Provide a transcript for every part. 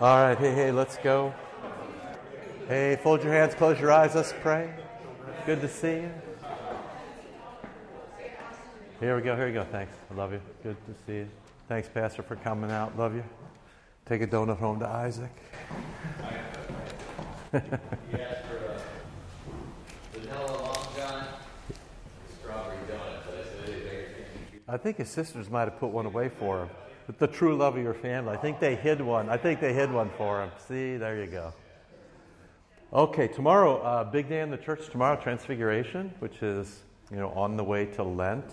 All right, hey, hey, let's go. Hey, fold your hands, close your eyes, let's pray. Good to see you. Here we go, here we go. Thanks. I love you. Good to see you. Thanks, Pastor, for coming out. Love you. Take a donut home to Isaac. I think his sisters might have put one away for him. The true love of your family. I think they hid one. I think they hid one for him. See, there you go. Okay, tomorrow, uh, big day in the church tomorrow, Transfiguration, which is you know on the way to Lent.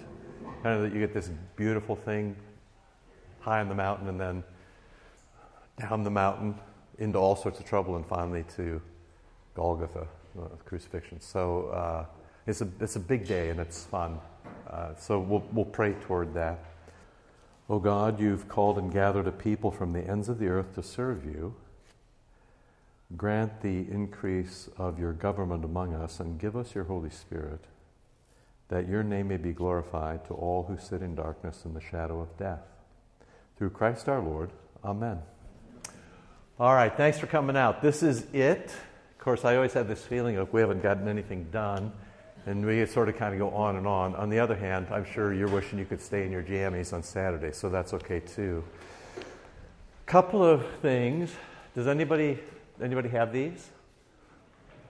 Kind of that you get this beautiful thing high on the mountain and then down the mountain into all sorts of trouble and finally to Golgotha, uh, crucifixion. So uh, it's a it's a big day and it's fun. Uh, so we'll, we'll pray toward that. O God, you've called and gathered a people from the ends of the earth to serve you. Grant the increase of your government among us and give us your Holy Spirit, that your name may be glorified to all who sit in darkness and the shadow of death. Through Christ our Lord. Amen. All right, thanks for coming out. This is it. Of course, I always have this feeling of we haven't gotten anything done and we sort of kind of go on and on. On the other hand, I'm sure you're wishing you could stay in your jammies on Saturday, so that's okay too. Couple of things. Does anybody anybody have these?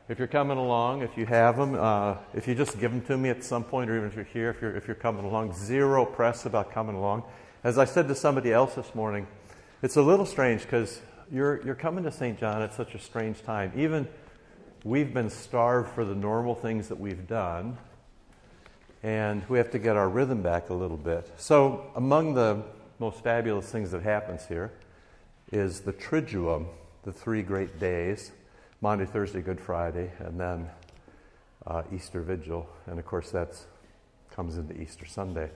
If you're coming along, if you have them, uh, if you just give them to me at some point, or even if you're here, if you're if you're coming along, zero press about coming along. As I said to somebody else this morning, it's a little strange because you're you're coming to St. John at such a strange time. Even we've been starved for the normal things that we've done, and we have to get our rhythm back a little bit. So, among the most fabulous things that happens here is the Triduum, the three great days Maundy, Thursday, Good Friday, and then uh, Easter Vigil. And of course, that comes into Easter Sunday.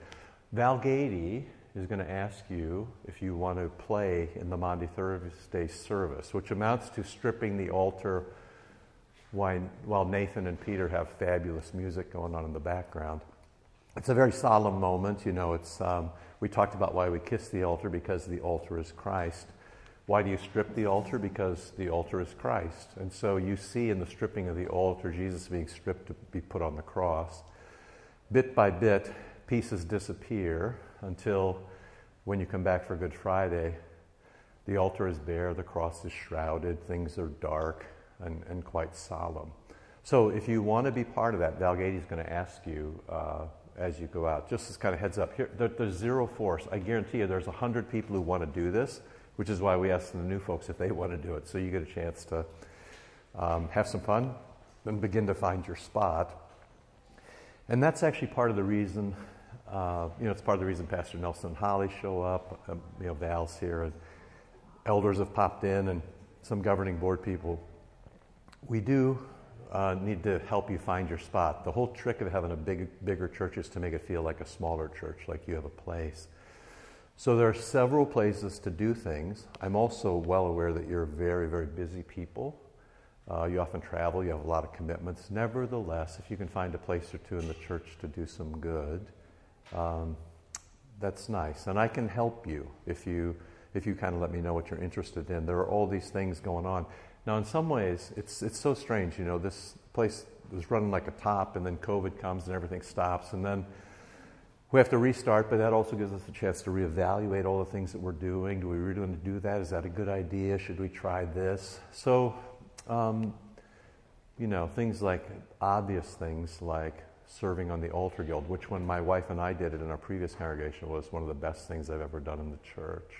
Val Gady is going to ask you if you want to play in the Maundy, Thursday service, which amounts to stripping the altar while Nathan and Peter have fabulous music going on in the background. It's a very solemn moment. You know, it's, um, we talked about why we kiss the altar because the altar is Christ. Why do you strip the altar? Because the altar is Christ. And so you see in the stripping of the altar Jesus being stripped to be put on the cross. Bit by bit, pieces disappear until when you come back for Good Friday, the altar is bare, the cross is shrouded, things are dark, and, and quite solemn. So if you want to be part of that, Val Gady is going to ask you uh, as you go out. Just as kind of heads up, here there, there's zero force. I guarantee you, there's hundred people who want to do this, which is why we ask the new folks if they want to do it. So you get a chance to um, have some fun and begin to find your spot. And that's actually part of the reason. Uh, you know, it's part of the reason Pastor Nelson and Holly show up. Um, you know, Val's here, and elders have popped in, and some governing board people we do uh, need to help you find your spot. The whole trick of having a big, bigger church is to make it feel like a smaller church, like you have a place. So there are several places to do things. I'm also well aware that you're very, very busy people. Uh, you often travel, you have a lot of commitments. Nevertheless, if you can find a place or two in the church to do some good, um, that's nice. And I can help you if you if you kind of let me know what you're interested in. There are all these things going on. Now, in some ways, it's, it's so strange. You know, this place was running like a top, and then COVID comes and everything stops, and then we have to restart, but that also gives us a chance to reevaluate all the things that we're doing. Do we really want to do that? Is that a good idea? Should we try this? So, um, you know, things like obvious things like serving on the altar guild, which when my wife and I did it in our previous congregation was one of the best things I've ever done in the church.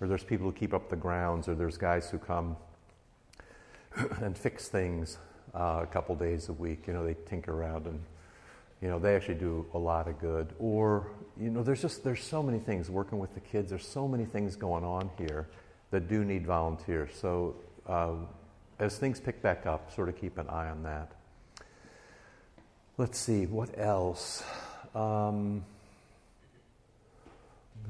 Or there's people who keep up the grounds, or there's guys who come and fix things uh, a couple days a week. You know, they tinker around and you know they actually do a lot of good. Or you know, there's just there's so many things working with the kids. There's so many things going on here that do need volunteers. So uh, as things pick back up, sort of keep an eye on that. Let's see what else. Um,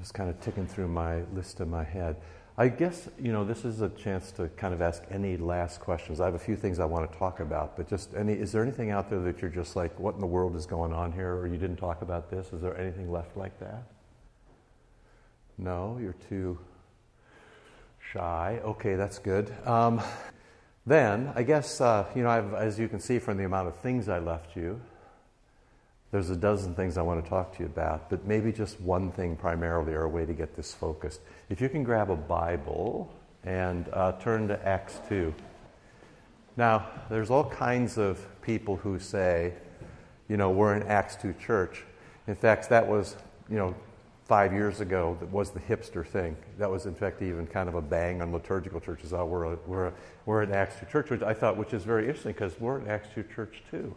just kind of ticking through my list in my head. I guess, you know, this is a chance to kind of ask any last questions. I have a few things I want to talk about, but just any, is there anything out there that you're just like, what in the world is going on here, or you didn't talk about this? Is there anything left like that? No, you're too Shy. Okay, that's good. Um, then, I guess, uh, you know, I've, as you can see from the amount of things I left you, there's a dozen things I want to talk to you about, but maybe just one thing primarily or a way to get this focused. If you can grab a Bible and uh, turn to Acts 2. Now, there's all kinds of people who say, you know, we're in Acts 2 church. In fact, that was, you know, five years ago that was the hipster thing. That was, in fact, even kind of a bang on liturgical churches. Oh, we're, a, we're, a, we're an Acts 2 church, which I thought, which is very interesting because we're an Acts 2 church too.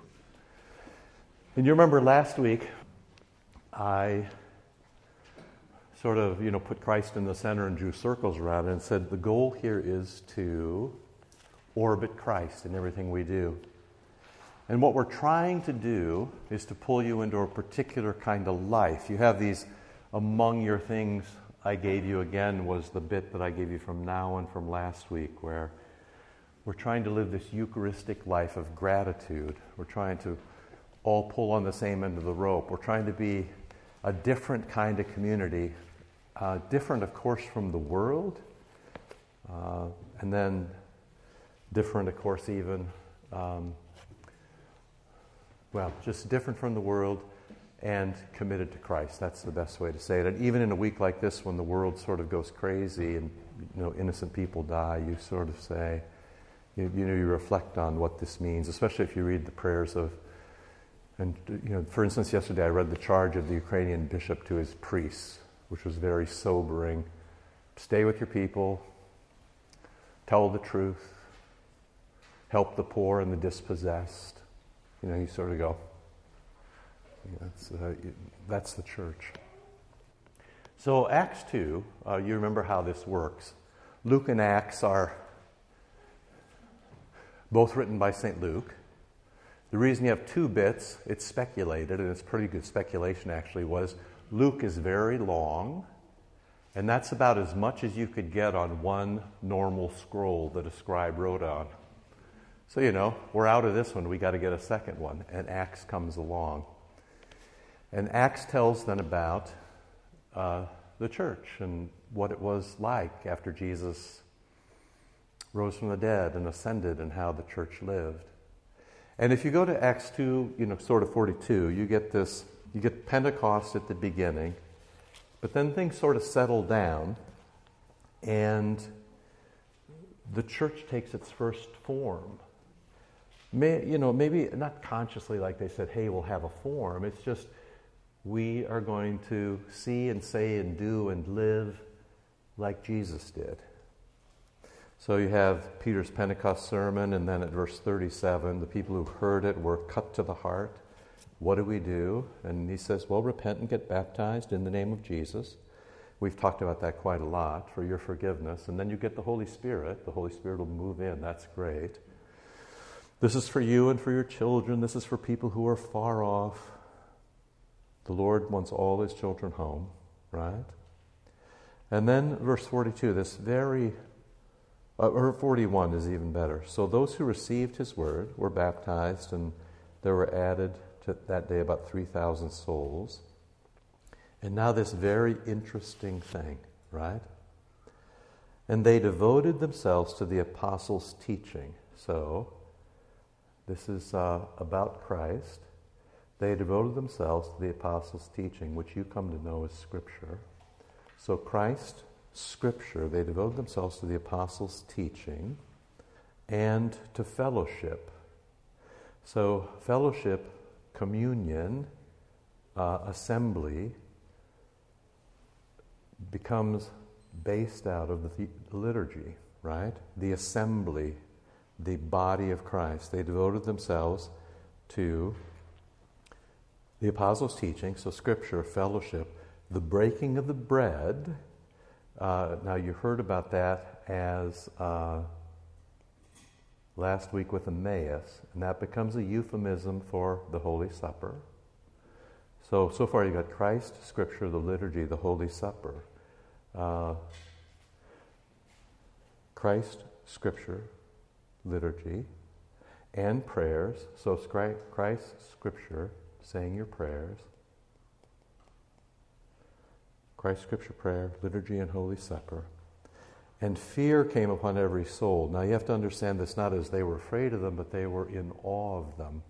And you remember last week, I sort of, you know, put Christ in the center and drew circles around it and said the goal here is to orbit Christ in everything we do. And what we're trying to do is to pull you into a particular kind of life. You have these among your things I gave you again was the bit that I gave you from now and from last week, where we're trying to live this Eucharistic life of gratitude. We're trying to all pull on the same end of the rope. We're trying to be a different kind of community, uh, different, of course, from the world, uh, and then different, of course, even, um, well, just different from the world and committed to Christ. That's the best way to say it. And even in a week like this, when the world sort of goes crazy and you know innocent people die, you sort of say, you, you know, you reflect on what this means, especially if you read the prayers of. And you know, for instance, yesterday I read the charge of the Ukrainian bishop to his priests, which was very sobering. Stay with your people. Tell the truth. Help the poor and the dispossessed. You know, you sort of go, that's, uh, that's the church. So, Acts 2, uh, you remember how this works. Luke and Acts are both written by St. Luke. The reason you have two bits, it's speculated, and it's pretty good speculation actually, was Luke is very long, and that's about as much as you could get on one normal scroll that a scribe wrote on. So, you know, we're out of this one, we got to get a second one, and Acts comes along. And Acts tells then about uh, the church and what it was like after Jesus rose from the dead and ascended and how the church lived. And if you go to Acts 2, you know, sort of 42, you get this, you get Pentecost at the beginning, but then things sort of settle down and the church takes its first form. May, you know, maybe not consciously like they said, hey, we'll have a form. It's just we are going to see and say and do and live like Jesus did. So you have Peter's Pentecost sermon, and then at verse 37, the people who heard it were cut to the heart. What do we do? And he says, Well, repent and get baptized in the name of Jesus. We've talked about that quite a lot for your forgiveness. And then you get the Holy Spirit. The Holy Spirit will move in. That's great. This is for you and for your children. This is for people who are far off. The Lord wants all his children home, right? And then verse 42, this very, uh, or 41 is even better. So those who received his word were baptized, and there were added to that day about 3,000 souls. And now, this very interesting thing, right? And they devoted themselves to the apostles' teaching. So, this is uh, about Christ. They devoted themselves to the apostles' teaching, which you come to know as Scripture. So, Christ, Scripture, they devoted themselves to the apostles' teaching and to fellowship. So, fellowship, communion, uh, assembly becomes based out of the liturgy, right? The assembly, the body of Christ. They devoted themselves to the apostles' teaching, so scripture, fellowship, the breaking of the bread. Uh, now, you heard about that as uh, last week with Emmaus, and that becomes a euphemism for the Holy Supper. So, so far you've got Christ, Scripture, the liturgy, the Holy Supper. Uh, Christ, Scripture, liturgy, and prayers. So, Christ, Scripture, saying your prayers. Christ Scripture Prayer, Liturgy, and Holy Supper. and fear came upon every soul. Now you have to understand this not as they were afraid of them, but they were in awe of them.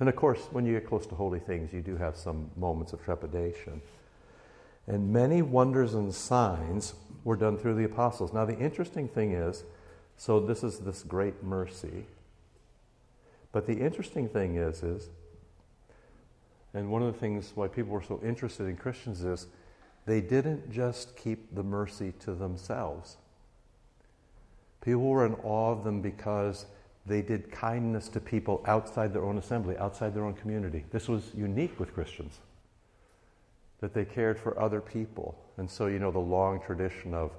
And of course, when you get close to holy things, you do have some moments of trepidation. And many wonders and signs were done through the apostles. Now, the interesting thing is so this is this great mercy. But the interesting thing is, is, and one of the things why people were so interested in Christians is they didn't just keep the mercy to themselves. People were in awe of them because they did kindness to people outside their own assembly, outside their own community. This was unique with Christians, that they cared for other people. And so, you know, the long tradition of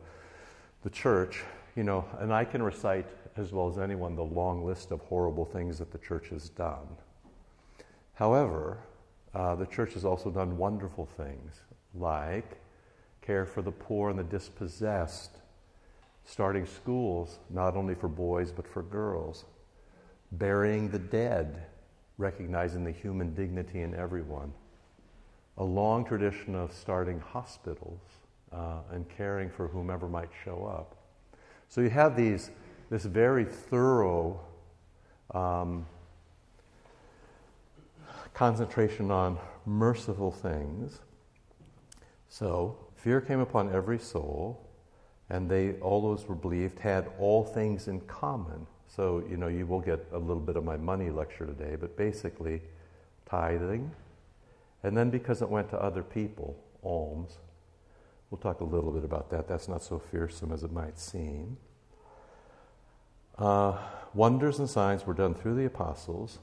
the church, you know, and I can recite as well as anyone the long list of horrible things that the church has done. However, uh, the church has also done wonderful things like care for the poor and the dispossessed, starting schools not only for boys but for girls, burying the dead, recognizing the human dignity in everyone, a long tradition of starting hospitals uh, and caring for whomever might show up. So you have these, this very thorough um, concentration on merciful things. So fear came upon every soul, and they, all those were believed, had all things in common. So, you know, you will get a little bit of my money lecture today, but basically, tithing. And then because it went to other people, alms. We'll talk a little bit about that. That's not so fearsome as it might seem. Uh, wonders and signs were done through the apostles,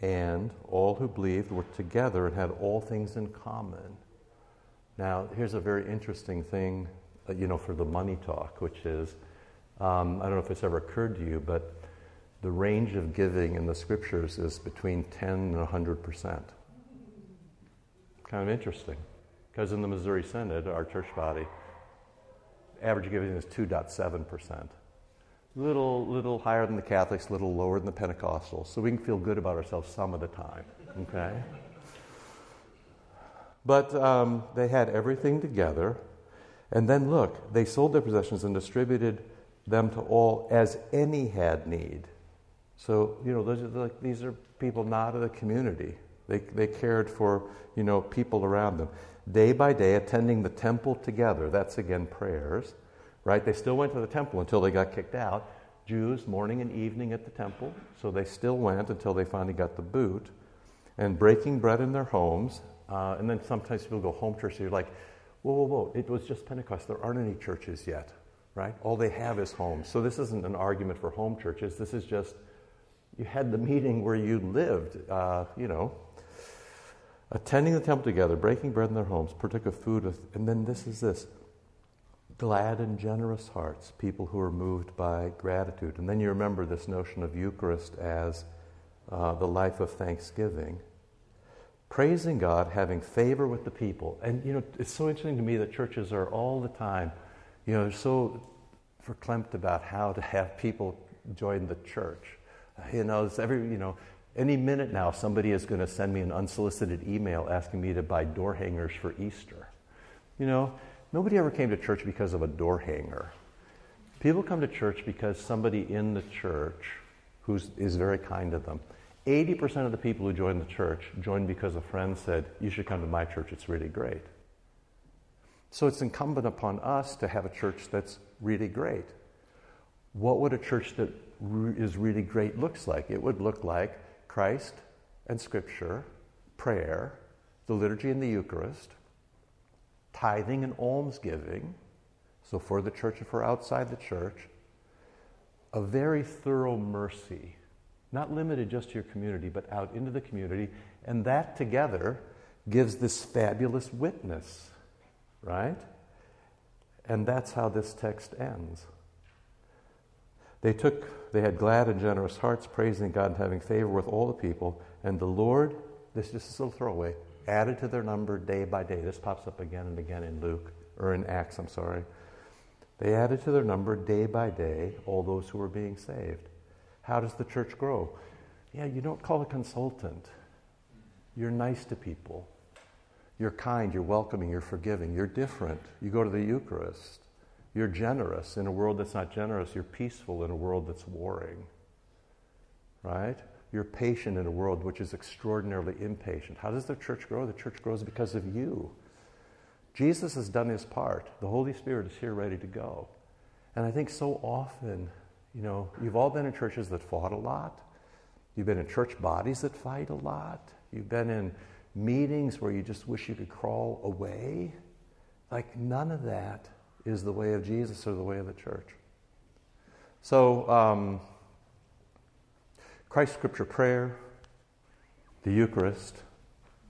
and all who believed were together and had all things in common. Now, here's a very interesting thing, uh, you know, for the money talk, which is um, I don't know if it's ever occurred to you, but the range of giving in the scriptures is between 10 and 100 percent. Kind of interesting, because in the Missouri Synod, our church body, average giving is 2.7 percent. Little, little higher than the Catholics, little lower than the Pentecostals, so we can feel good about ourselves some of the time. Okay. But um, they had everything together, and then look, they sold their possessions and distributed them to all as any had need. So, you know, those are like, these are people not of the community. They, they cared for, you know, people around them. Day by day, attending the temple together. That's again prayers, right? They still went to the temple until they got kicked out. Jews, morning and evening at the temple. So they still went until they finally got the boot. And breaking bread in their homes. Uh, and then sometimes people go home church, so you're like, whoa, whoa, whoa, it was just Pentecost. There aren't any churches yet, right? All they have is homes. So this isn't an argument for home churches. This is just you had the meeting where you lived, uh, you know, attending the temple together, breaking bread in their homes, partook of food, and then this is this glad and generous hearts, people who are moved by gratitude. And then you remember this notion of Eucharist as uh, the life of thanksgiving. Praising God, having favor with the people. And, you know, it's so interesting to me that churches are all the time, you know, so verklempt about how to have people join the church. You know, it's every, you know, any minute now somebody is going to send me an unsolicited email asking me to buy door hangers for Easter. You know, nobody ever came to church because of a door hanger. People come to church because somebody in the church who is very kind to them. 80% of the people who join the church join because a friend said, You should come to my church, it's really great. So it's incumbent upon us to have a church that's really great. What would a church that is really great looks like. It would look like Christ and Scripture, prayer, the liturgy and the Eucharist, tithing and almsgiving, so for the church and for outside the church, a very thorough mercy, not limited just to your community, but out into the community, and that together gives this fabulous witness, right? And that's how this text ends. They took, they had glad and generous hearts, praising God and having favor with all the people. And the Lord, this just a little throwaway, added to their number day by day. This pops up again and again in Luke, or in Acts, I'm sorry. They added to their number day by day all those who were being saved. How does the church grow? Yeah, you don't call a consultant. You're nice to people. You're kind, you're welcoming, you're forgiving, you're different. You go to the Eucharist. You're generous in a world that's not generous. You're peaceful in a world that's warring. Right? You're patient in a world which is extraordinarily impatient. How does the church grow? The church grows because of you. Jesus has done his part. The Holy Spirit is here ready to go. And I think so often, you know, you've all been in churches that fought a lot. You've been in church bodies that fight a lot. You've been in meetings where you just wish you could crawl away. Like, none of that is the way of Jesus or the way of the church. So, um, Christ Scripture prayer, the Eucharist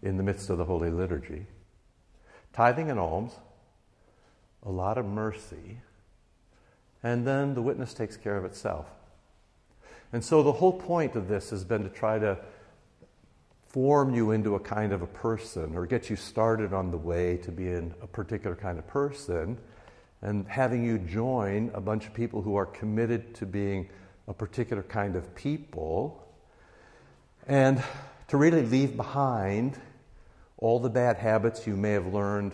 in the midst of the Holy Liturgy, tithing and alms, a lot of mercy, and then the witness takes care of itself. And so the whole point of this has been to try to form you into a kind of a person or get you started on the way to being a particular kind of person and having you join a bunch of people who are committed to being a particular kind of people and to really leave behind all the bad habits you may have learned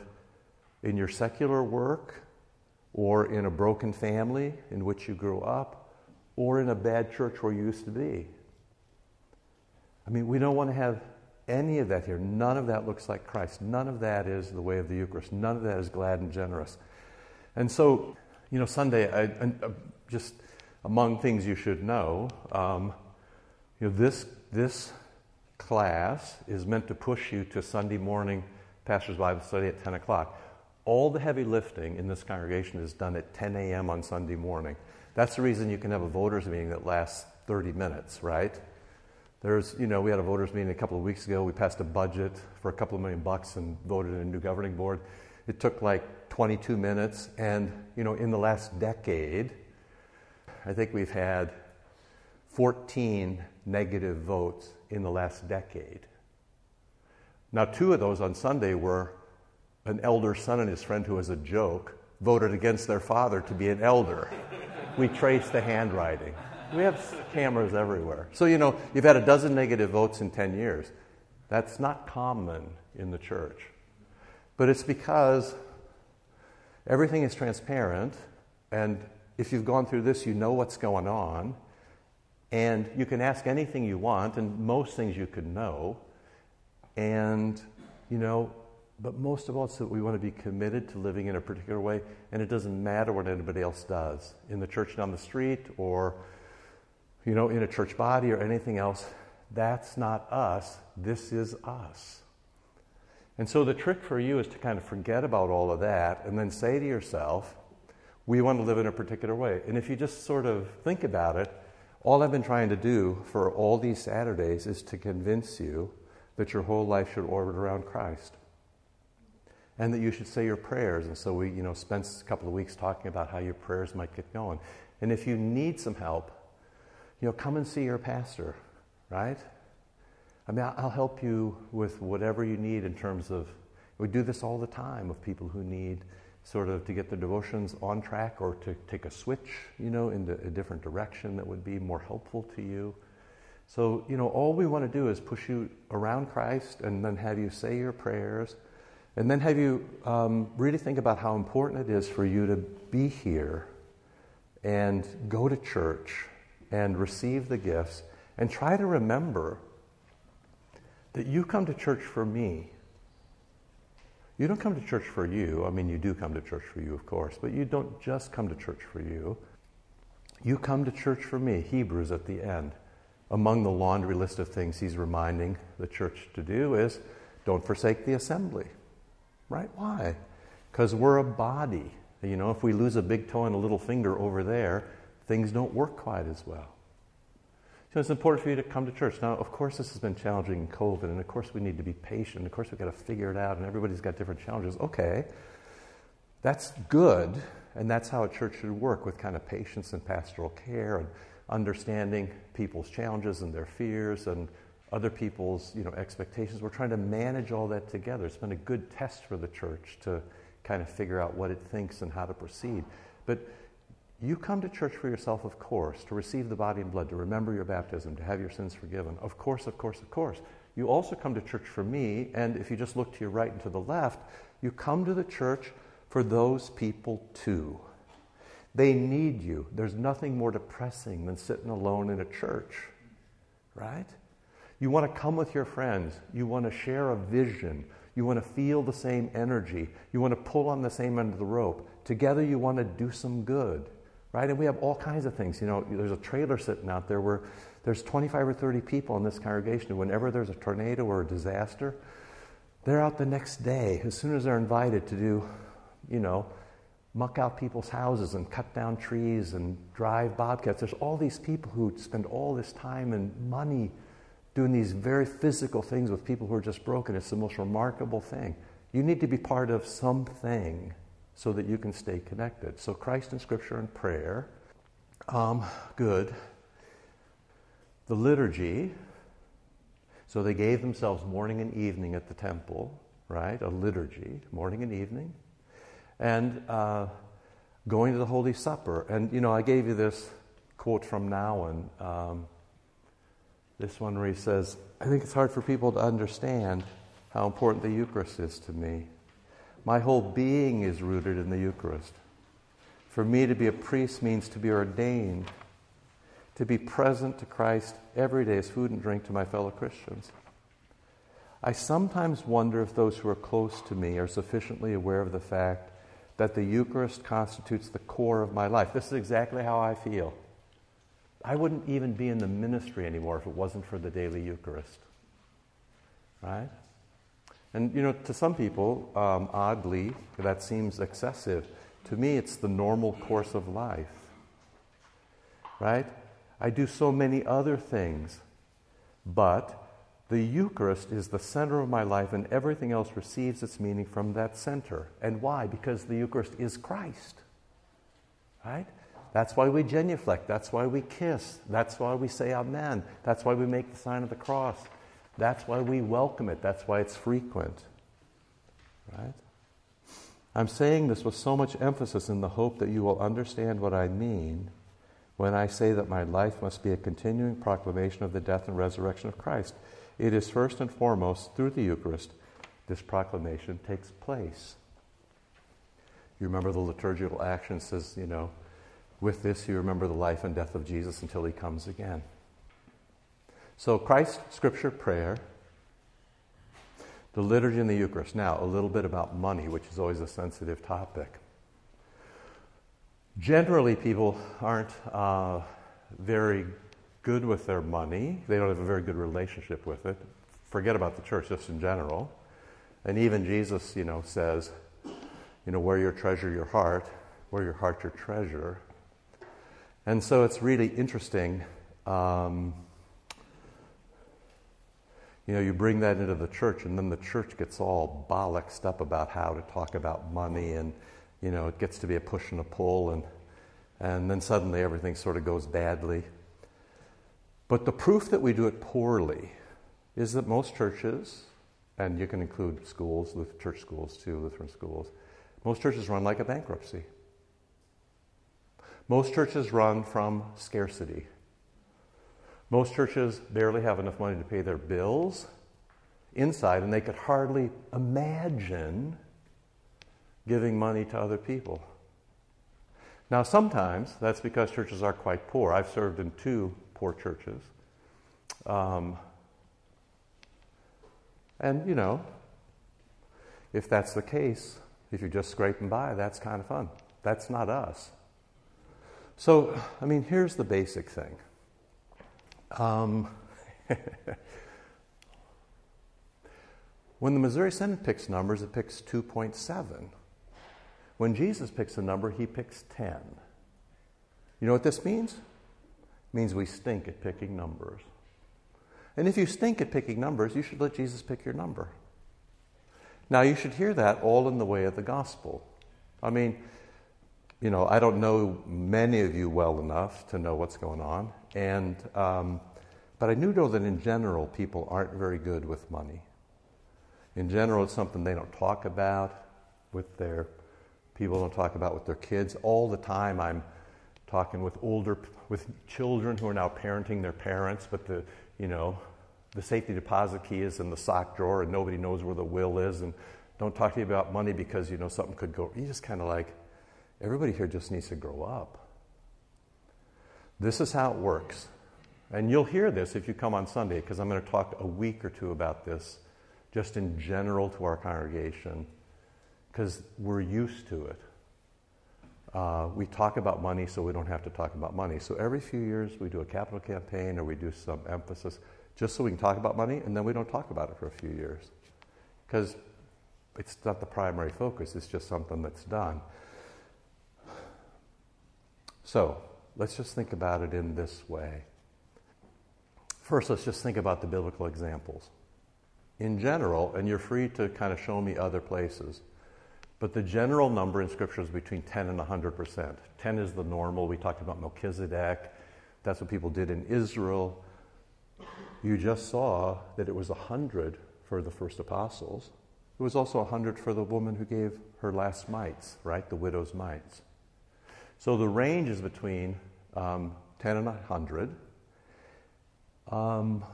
in your secular work or in a broken family in which you grew up or in a bad church where you used to be. I mean, we don't want to have any of that here. None of that looks like Christ. None of that is the way of the Eucharist. None of that is glad and generous. And so, you know, Sunday, I, I, uh, just among things you should know, um, you know, this, this class is meant to push you to Sunday morning pastor's Bible study at 10 o'clock. All the heavy lifting in this congregation is done at 10 a.m. on Sunday morning. That's the reason you can have a voters meeting that lasts 30 minutes, right? There's, you know, we had a voters meeting a couple of weeks ago. We passed a budget for a couple of million bucks and voted in a new governing board. It took like 22 minutes. And, you know, in the last decade, I think we've had 14 negative votes in the last decade. Now, two of those on Sunday were an elder son and his friend who, as a joke, voted against their father to be an elder. we traced the handwriting. We have cameras everywhere. So, you know, you've had a dozen negative votes in 10 years. That's not common in the church. But it's because everything is transparent, and if you've gone through this, you know what's going on, and you can ask anything you want, and most things you could know. And, you know, but most of all, it's that we want to be committed to living in a particular way, and it doesn't matter what anybody else does in the church down the street or, you know, in a church body or anything else. That's not us. This is us. And so the trick for you is to kind of forget about all of that and then say to yourself, we want to live in a particular way. And if you just sort of think about it, all I've been trying to do for all these Saturdays is to convince you that your whole life should orbit around Christ and that you should say your prayers. And so we, you know, spent a couple of weeks talking about how your prayers might get going. And if you need some help, you know, come and see your pastor, right? I mean, I'll help you with whatever you need in terms of, we do this all the time of people who need sort of to get their devotions on track or to take a switch, you know, into a different direction that would be more helpful to you. So, you know, all we want to do is push you around Christ and then have you say your prayers and then have you um, really think about how important it is for you to be here and go to church and receive the gifts and try to remember that you come to church for me. You don't come to church for you. I mean, you do come to church for you, of course, but you don't just come to church for you. You come to church for me, Hebrews at the end. Among the laundry list of things he's reminding the church to do is don't forsake the assembly. Right? Why? Because we're a body. You know, if we lose a big toe and a little finger over there, things don't work quite as well. So it's important for you to come to church. Now, of course, this has been challenging in COVID, and of course, we need to be patient. Of course, we've got to figure it out, and everybody's got different challenges. Okay, that's good, and that's how a church should work with kind of patience and pastoral care and understanding people's challenges and their fears and other people's you know, expectations. We're trying to manage all that together. It's been a good test for the church to kind of figure out what it thinks and how to proceed. But you come to church for yourself, of course, to receive the body and blood, to remember your baptism, to have your sins forgiven. Of course, of course, of course. You also come to church for me, and if you just look to your right and to the left, you come to the church for those people too. They need you. There's nothing more depressing than sitting alone in a church, right? You want to come with your friends. You want to share a vision. You want to feel the same energy. You want to pull on the same end of the rope. Together, you want to do some good, right? And we have all kinds of things. You know, there's a trailer sitting out there where there's 25 or 30 people in this congregation. Whenever there's a tornado or a disaster, they're out the next day as soon as they're invited to do, you know, muck out people's houses and cut down trees and drive bobcats. There's all these people who spend all this time and money doing these very physical things with people who are just broken. It's the most remarkable thing. You need to be part of something so that you can stay connected. So, Christ and Scripture and prayer, um, good. The liturgy, so they gave themselves morning and evening at the temple, right? A liturgy, morning and evening. And uh, going to the Holy Supper. And, you know, I gave you this quote from Nouwen. Um, this one where he says, I think it's hard for people to understand how important the Eucharist is to me. My whole being is rooted in the Eucharist. For me to be a priest means to be ordained, to be present to Christ every day as food and drink to my fellow Christians. I sometimes wonder if those who are close to me are sufficiently aware of the fact that the Eucharist constitutes the core of my life. This is exactly how I feel. I wouldn't even be in the ministry anymore if it wasn't for the daily Eucharist. Right? And, you know, to some people, um, oddly, that seems excessive. To me, it's the normal course of life. Right? I do so many other things, but the Eucharist is the center of my life, and everything else receives its meaning from that center. And why? Because the Eucharist is Christ. Right? That's why we genuflect. That's why we kiss. That's why we say Amen. That's why we make the sign of the cross. That's why we welcome it. That's why it's frequent. Right? I'm saying this with so much emphasis in the hope that you will understand what I mean when I say that my life must be a continuing proclamation of the death and resurrection of Christ. It is first and foremost through the Eucharist this proclamation takes place. You remember the liturgical action says, you know, with this, you remember the life and death of Jesus until he comes again. So, Christ, Scripture, prayer, the liturgy, and the Eucharist. Now, a little bit about money, which is always a sensitive topic. Generally, people aren't uh, very good with their money, they don't have a very good relationship with it. Forget about the church just in general. And even Jesus, you know, says, you know, where your treasure, your heart, where your heart, your treasure. And so it's really interesting. Um, you know, you bring that into the church, and then the church gets all bollocksed up about how to talk about money, and you know, it gets to be a push and a pull, and and then suddenly everything sort of goes badly. But the proof that we do it poorly is that most churches, and you can include schools, church schools too, Lutheran schools, most churches run like a bankruptcy. Most churches run from scarcity. Most churches barely have enough money to pay their bills inside, and they could hardly imagine giving money to other people. Now, sometimes that's because churches are quite poor. I've served in two poor churches. Um, and, you know, if that's the case, if you're just scraping by, that's kind of fun. That's not us. So, I mean, here's the basic thing. Um, when the Missouri Synod picks numbers, it picks 2.7. When Jesus picks a number, he picks 10. You know what this means? It means we stink at picking numbers. And if you stink at picking numbers, you should let Jesus pick your number. Now, you should hear that all in the way of the gospel. I mean, you know, I don't know many of you well enough to know what's going on, and um, but I do know that in general people aren't very good with money. In general, it's something they don't talk about with their people don't talk about with their kids all the time. I'm talking with older with children who are now parenting their parents, but the you know the safety deposit key is in the sock drawer and nobody knows where the will is and don't talk to you about money because you know something could go. You just kind of like everybody here just needs to grow up. This is how it works. And you'll hear this if you come on Sunday, because I'm going to talk a week or two about this just in general to our congregation, because we're used to it. Uh, we talk about money so we don't have to talk about money. So every few years we do a capital campaign or we do some emphasis just so we can talk about money, and then we don't talk about it for a few years. Because it's not the primary focus, it's just something that's done. So let's just think about it in this way. First, let's just think about the biblical examples. In general, and you're free to kind of show me other places, but the general number in Scripture is between 10 and 100%. 10 is the normal. We talked about Melchizedek. That's what people did in Israel. You just saw that it was 100 for the first apostles. It was also 100 for the woman who gave her last mites, right? The widow's mites. So the range is between um, 10 and 100. Um,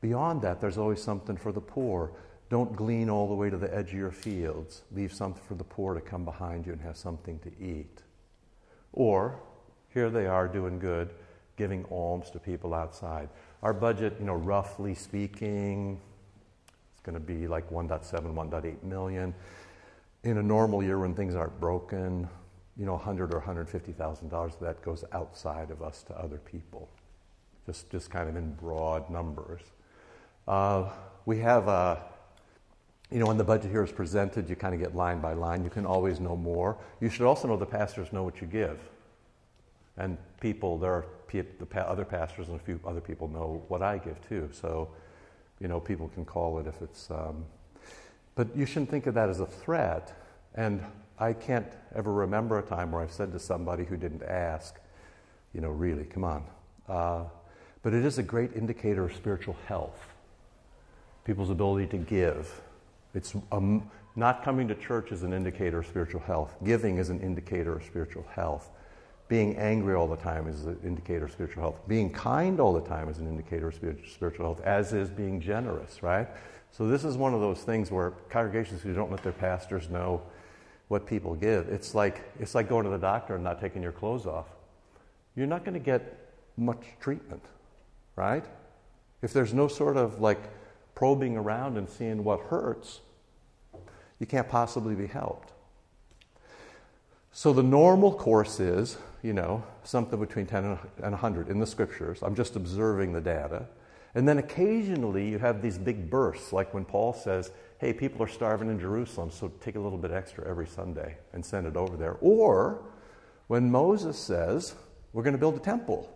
beyond that, there's always something for the poor. Don't glean all the way to the edge of your fields. Leave something for the poor to come behind you and have something to eat. Or, here they are doing good, giving alms to people outside. Our budget, you know, roughly speaking, it's going to be like 1.7, 1.8 million. In a normal year when things aren't broken, you know, 100 or 150,000 dollars that goes outside of us to other people. Just, just kind of in broad numbers. Uh, we have a you know, when the budget here is presented, you kind of get line by line. You can always know more. You should also know the pastors know what you give. And people, there are the other pastors and a few other people know what I give too. So, you know, people can call it if it's. Um, but you shouldn't think of that as a threat. And I can't ever remember a time where I've said to somebody who didn't ask, you know, really, come on. Uh, but it is a great indicator of spiritual health, people's ability to give it's um, not coming to church is an indicator of spiritual health. Giving is an indicator of spiritual health. Being angry all the time is an indicator of spiritual health. Being kind all the time is an indicator of spiritual health, as is being generous, right? So, this is one of those things where congregations who don't let their pastors know what people give, it's like, it's like going to the doctor and not taking your clothes off. You're not going to get much treatment, right? If there's no sort of like probing around and seeing what hurts, you can't possibly be helped. So the normal course is, you know, something between 10 and 100 in the scriptures. I'm just observing the data. And then occasionally you have these big bursts, like when Paul says, hey, people are starving in Jerusalem, so take a little bit extra every Sunday and send it over there. Or when Moses says, we're going to build a temple.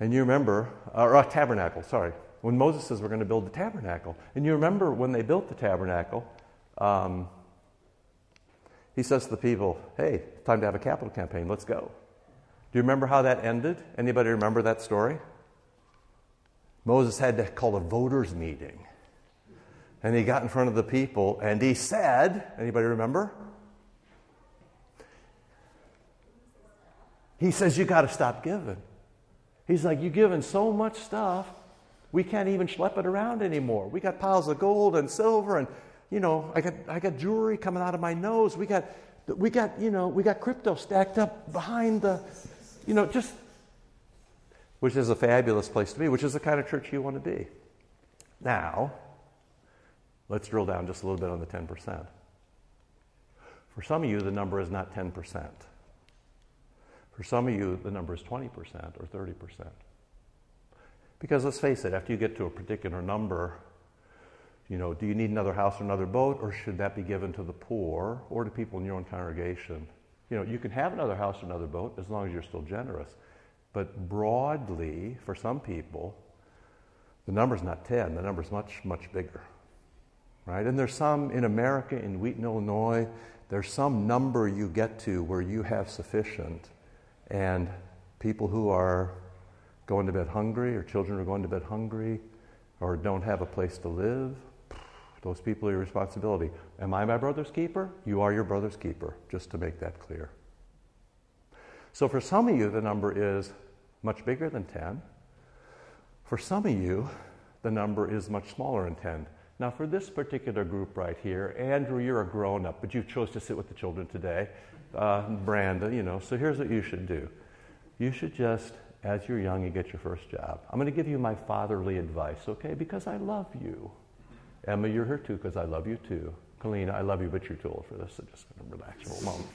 And you remember, or a tabernacle, sorry when Moses says we're going to build the tabernacle. And you remember when they built the tabernacle, um, he says to the people, hey, time to have a capital campaign, let's go. Do you remember how that ended? Anybody remember that story? Moses had to call a voters meeting. And he got in front of the people and he said, anybody remember? He says, You got to stop giving. He's like, You're giving so much stuff. We can't even schlep it around anymore. We got piles of gold and silver, and you know, I got I got jewelry coming out of my nose. We got we got you know we got crypto stacked up behind the, you know, just which is a fabulous place to be, which is the kind of church you want to be. Now, let's drill down just a little bit on the 10%. For some of you, the number is not 10%. For some of you, the number is 20% or 30%. Because let's face it, after you get to a particular number, you know, do you need another house or another boat, or should that be given to the poor or to people in your own congregation? You know, you can have another house or another boat as long as you're still generous. But broadly, for some people, the number's not 10, the number's much, much bigger. Right? And there's some in America, in Wheaton, Illinois, there's some number you get to where you have sufficient, and people who are going to bed hungry, or children are going to bed hungry, or don't have a place to live, those people are your responsibility. Am I my brother's keeper? You are your brother's keeper, just to make that clear. So for some of you, the number is much bigger than 10. For some of you, the number is much smaller than 10. Now, for this particular group right here, Andrew, you're a grown up, but you chose to sit with the children today. Uh, Brandon, you know, so here's what you should do. You should just, as you're young, you get your first job. I'm going to give you my fatherly advice, okay? Because I love you. Emma, you're here too because I love you too. Colleen, I love you, but you're too old for this, so just relax for a moment.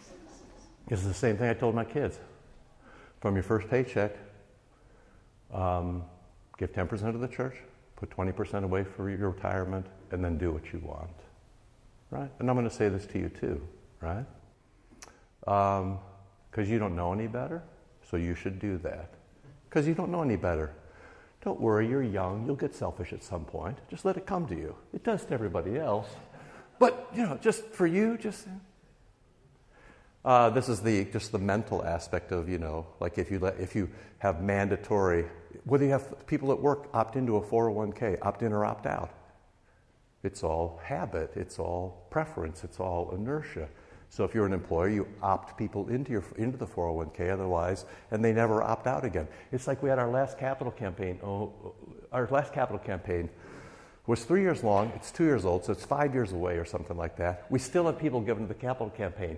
It's the same thing I told my kids. From your first paycheck, um, give 10% of the church, put 20% away for your retirement, and then do what you want. Right? And I'm going to say this to you too, right? Because um, you don't know any better, so you should do that. Because you don't know any better. Don't worry, you're young. You'll get selfish at some point. Just let it come to you. It does to everybody else. But, you know, just for you, just. Uh, this is the just the mental aspect of you know like if you let, if you have mandatory whether you have people at work opt into a 401k opt in or opt out it's all habit it's all preference it's all inertia so if you're an employer, you opt people into, your, into the 401k otherwise, and they never opt out again. It's like we had our last capital campaign. Oh, oh, our last capital campaign was three years long. It's two years old, so it's five years away or something like that. We still have people given to the capital campaign.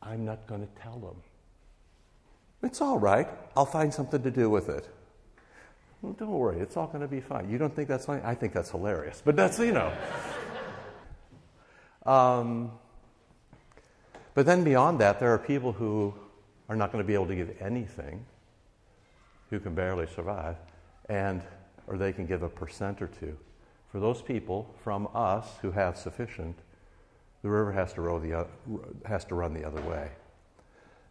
I'm not going to tell them. It's all right. I'll find something to do with it. Don't worry, it's all going to be fine. You don't think that's funny? I think that's hilarious. But that's, you know. um, but then beyond that, there are people who are not going to be able to give anything, who can barely survive, and or they can give a percent or two. For those people from us who have sufficient, the river has to, row the, has to run the other way.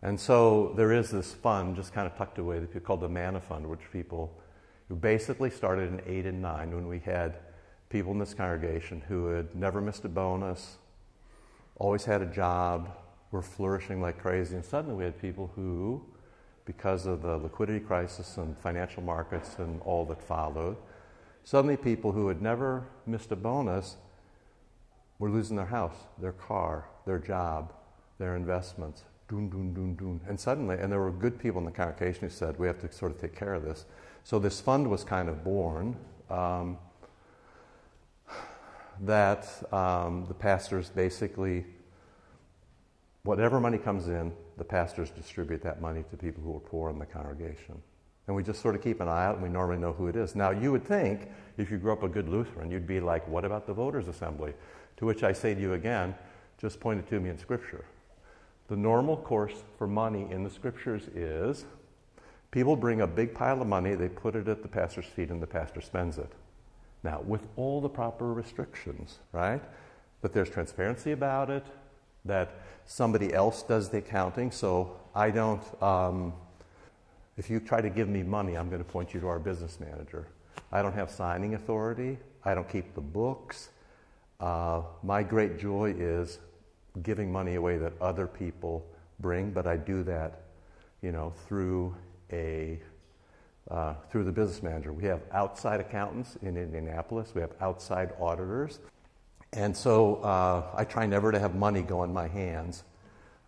And so there is this fund just kind of tucked away called the Manna Fund, which people who basically started in 8 and 9 when we had people in this congregation who had never missed a bonus, always had a job, were flourishing like crazy. And suddenly we had people who, because of the liquidity crisis and financial markets and all that followed, suddenly people who had never missed a bonus were losing their house, their car, their job, their investments. Doon, doon, doon, doon. And suddenly, and there were good people in the congregation who said, we have to sort of take care of this. So this fund was kind of born. Um, that um, the pastors basically whatever money comes in, the pastors distribute that money to people who are poor in the congregation. And we just sort of keep an eye out and we normally know who it is. Now, you would think if you grew up a good Lutheran, you'd be like, what about the voters' assembly? To which I say to you again, just point it to me in Scripture. The normal course for money in the Scriptures is people bring a big pile of money, they put it at the pastor's feet, and the pastor spends it. Now, with all the proper restrictions, right? That there's transparency about it, that somebody else does the accounting. So I don't, um, if you try to give me money, I'm going to point you to our business manager. I don't have signing authority, I don't keep the books. Uh, my great joy is giving money away that other people bring, but I do that, you know, through a uh, through the business manager. We have outside accountants in Indianapolis. We have outside auditors. And so uh, I try never to have money go in my hands.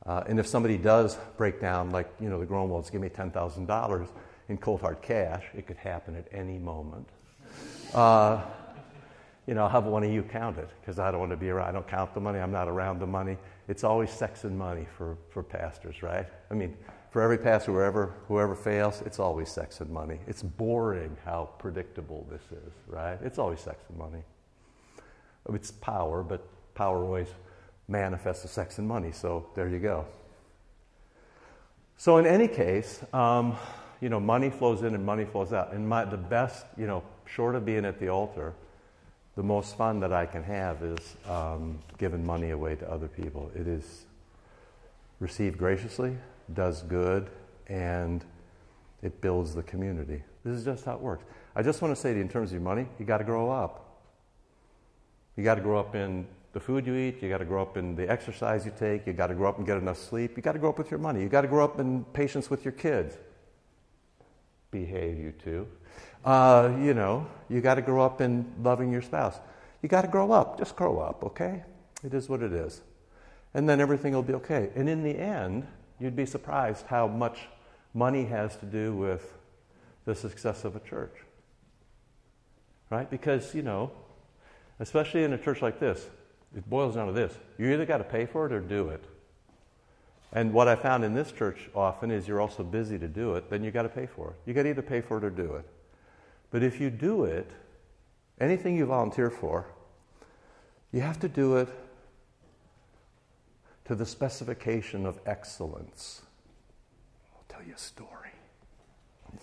Uh, and if somebody does break down, like, you know, the Gromwelds give me $10,000 in cold hard cash, it could happen at any moment. Uh, you know, have one of you count it because I don't want to be around. I don't count the money. I'm not around the money. It's always sex and money for, for pastors, right? I mean, for every pastor, whoever, whoever fails, it's always sex and money. It's boring how predictable this is, right? It's always sex and money. It's power, but power always manifests as sex and money. So there you go. So in any case, um, you know, money flows in and money flows out. And my, the best, you know, short of being at the altar, the most fun that I can have is um, giving money away to other people. It is received graciously, does good, and it builds the community. This is just how it works. I just want to say to you, in terms of your money, you got to grow up. You got to grow up in the food you eat, you got to grow up in the exercise you take, you got to grow up and get enough sleep, you got to grow up with your money, you got to grow up in patience with your kids. Behave, you two. Uh, you know, you got to grow up in loving your spouse. You got to grow up. Just grow up, okay? It is what it is. And then everything will be okay. And in the end, you'd be surprised how much money has to do with the success of a church. Right? Because, you know, especially in a church like this. It boils down to this you either got to pay for it or do it. And what I found in this church often is you're also busy to do it, then you got to pay for it. You got to either pay for it or do it. But if you do it, anything you volunteer for, you have to do it to the specification of excellence. I'll tell you a story.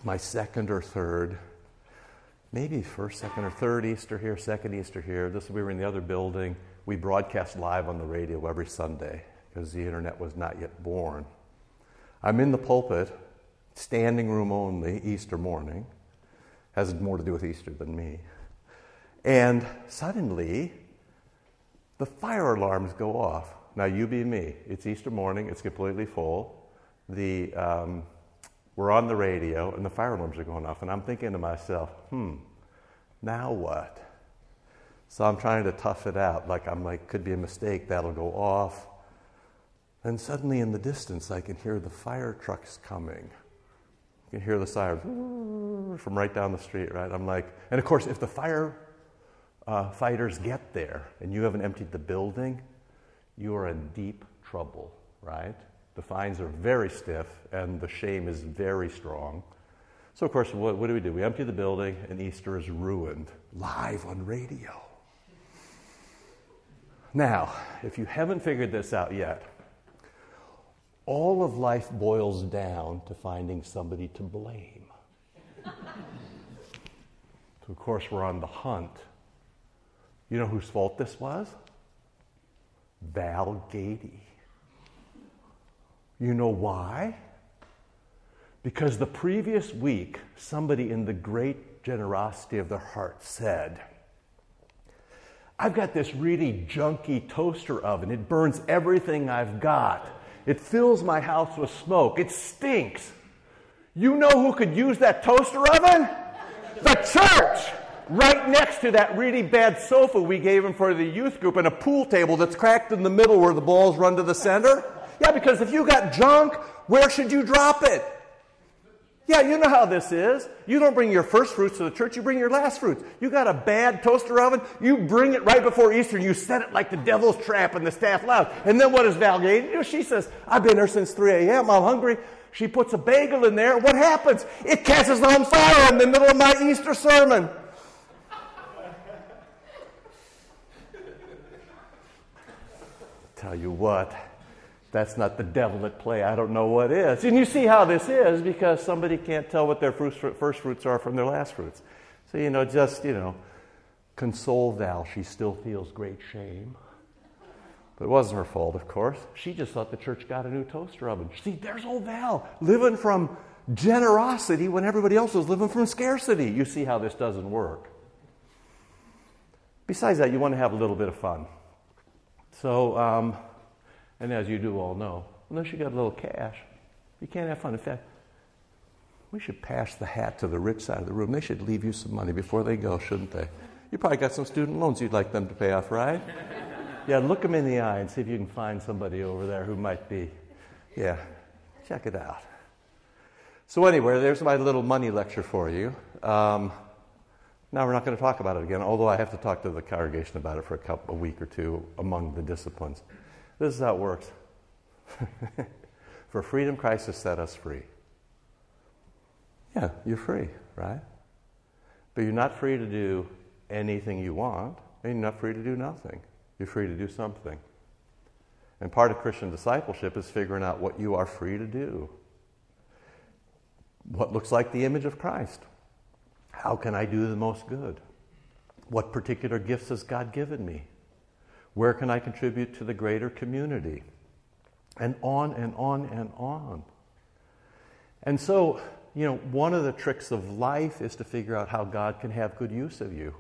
My second or third, maybe first, second, or third Easter here, second Easter here. This we were in the other building. We broadcast live on the radio every Sunday because the internet was not yet born. I'm in the pulpit, standing room only, Easter morning. Has more to do with Easter than me. And suddenly, the fire alarms go off. Now, you be me. It's Easter morning, it's completely full. The, um, we're on the radio, and the fire alarms are going off. And I'm thinking to myself, hmm, now what? So I'm trying to tough it out. Like, I'm like, could be a mistake, that'll go off. And suddenly in the distance, I can hear the fire trucks coming. You can hear the sirens from right down the street, right? I'm like, and of course, if the fire uh, fighters get there and you haven't emptied the building, you are in deep trouble, right? The fines are very stiff and the shame is very strong. So, of course, what, what do we do? We empty the building and Easter is ruined live on radio. Now, if you haven't figured this out yet, all of life boils down to finding somebody to blame. so, of course, we're on the hunt. You know whose fault this was? Val Gady. You know why? Because the previous week, somebody in the great generosity of their heart said, I've got this really junky toaster oven. It burns everything I've got. It fills my house with smoke. It stinks. You know who could use that toaster oven? The church! Right next to that really bad sofa we gave him for the youth group and a pool table that's cracked in the middle where the balls run to the center. Yeah, because if you got junk, where should you drop it? Yeah, you know how this is. You don't bring your first fruits to the church, you bring your last fruits. You got a bad toaster oven, you bring it right before Easter and you set it like the devil's trap in the staff lounge. And then what does Val do? She says, I've been here since 3 a.m., I'm hungry. She puts a bagel in there. What happens? It catches on fire in the middle of my Easter sermon. Tell you what, that's not the devil at play. I don't know what is. And you see how this is because somebody can't tell what their first fruits are from their last fruits. So, you know, just, you know, console Val. She still feels great shame. But it wasn't her fault, of course. She just thought the church got a new toaster oven. See, there's old Val living from generosity when everybody else was living from scarcity. You see how this doesn't work. Besides that, you want to have a little bit of fun. So, um, and as you do all know, unless you got a little cash, you can't have fun. In fact, we should pass the hat to the rich side of the room. They should leave you some money before they go, shouldn't they? You probably got some student loans you'd like them to pay off, right? Yeah, look them in the eye and see if you can find somebody over there who might be. Yeah, check it out. So, anyway, there's my little money lecture for you. Um, now, we're not going to talk about it again, although I have to talk to the congregation about it for a, couple, a week or two among the disciplines. This is how it works. For freedom, Christ has set us free. Yeah, you're free, right? But you're not free to do anything you want, and you're not free to do nothing. You're free to do something. And part of Christian discipleship is figuring out what you are free to do. What looks like the image of Christ? How can I do the most good? What particular gifts has God given me? Where can I contribute to the greater community? And on and on and on. And so, you know, one of the tricks of life is to figure out how God can have good use of you.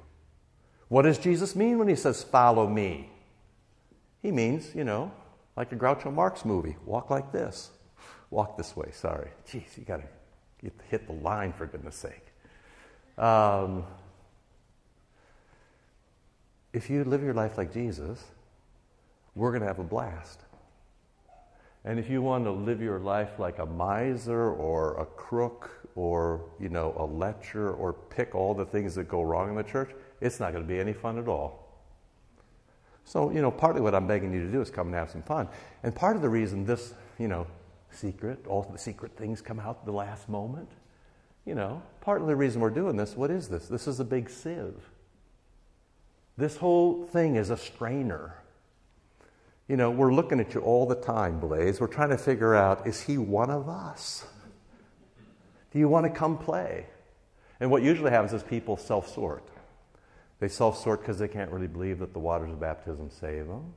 What does Jesus mean when he says, Follow me? He means, you know, like a Groucho Marx movie walk like this. Walk this way, sorry. Jeez, you got to hit the line for goodness sake. Um, if you live your life like Jesus, we're going to have a blast. And if you want to live your life like a miser or a crook or, you know, a lecher or pick all the things that go wrong in the church, it's not going to be any fun at all. So, you know, partly what I'm begging you to do is come and have some fun. And part of the reason this, you know, secret, all the secret things come out the last moment, you know, part of the reason we're doing this, what is this? This is a big sieve. This whole thing is a strainer. You know, we're looking at you all the time, Blaze. We're trying to figure out is he one of us? Do you want to come play? And what usually happens is people self sort. They self sort because they can't really believe that the waters of baptism save them.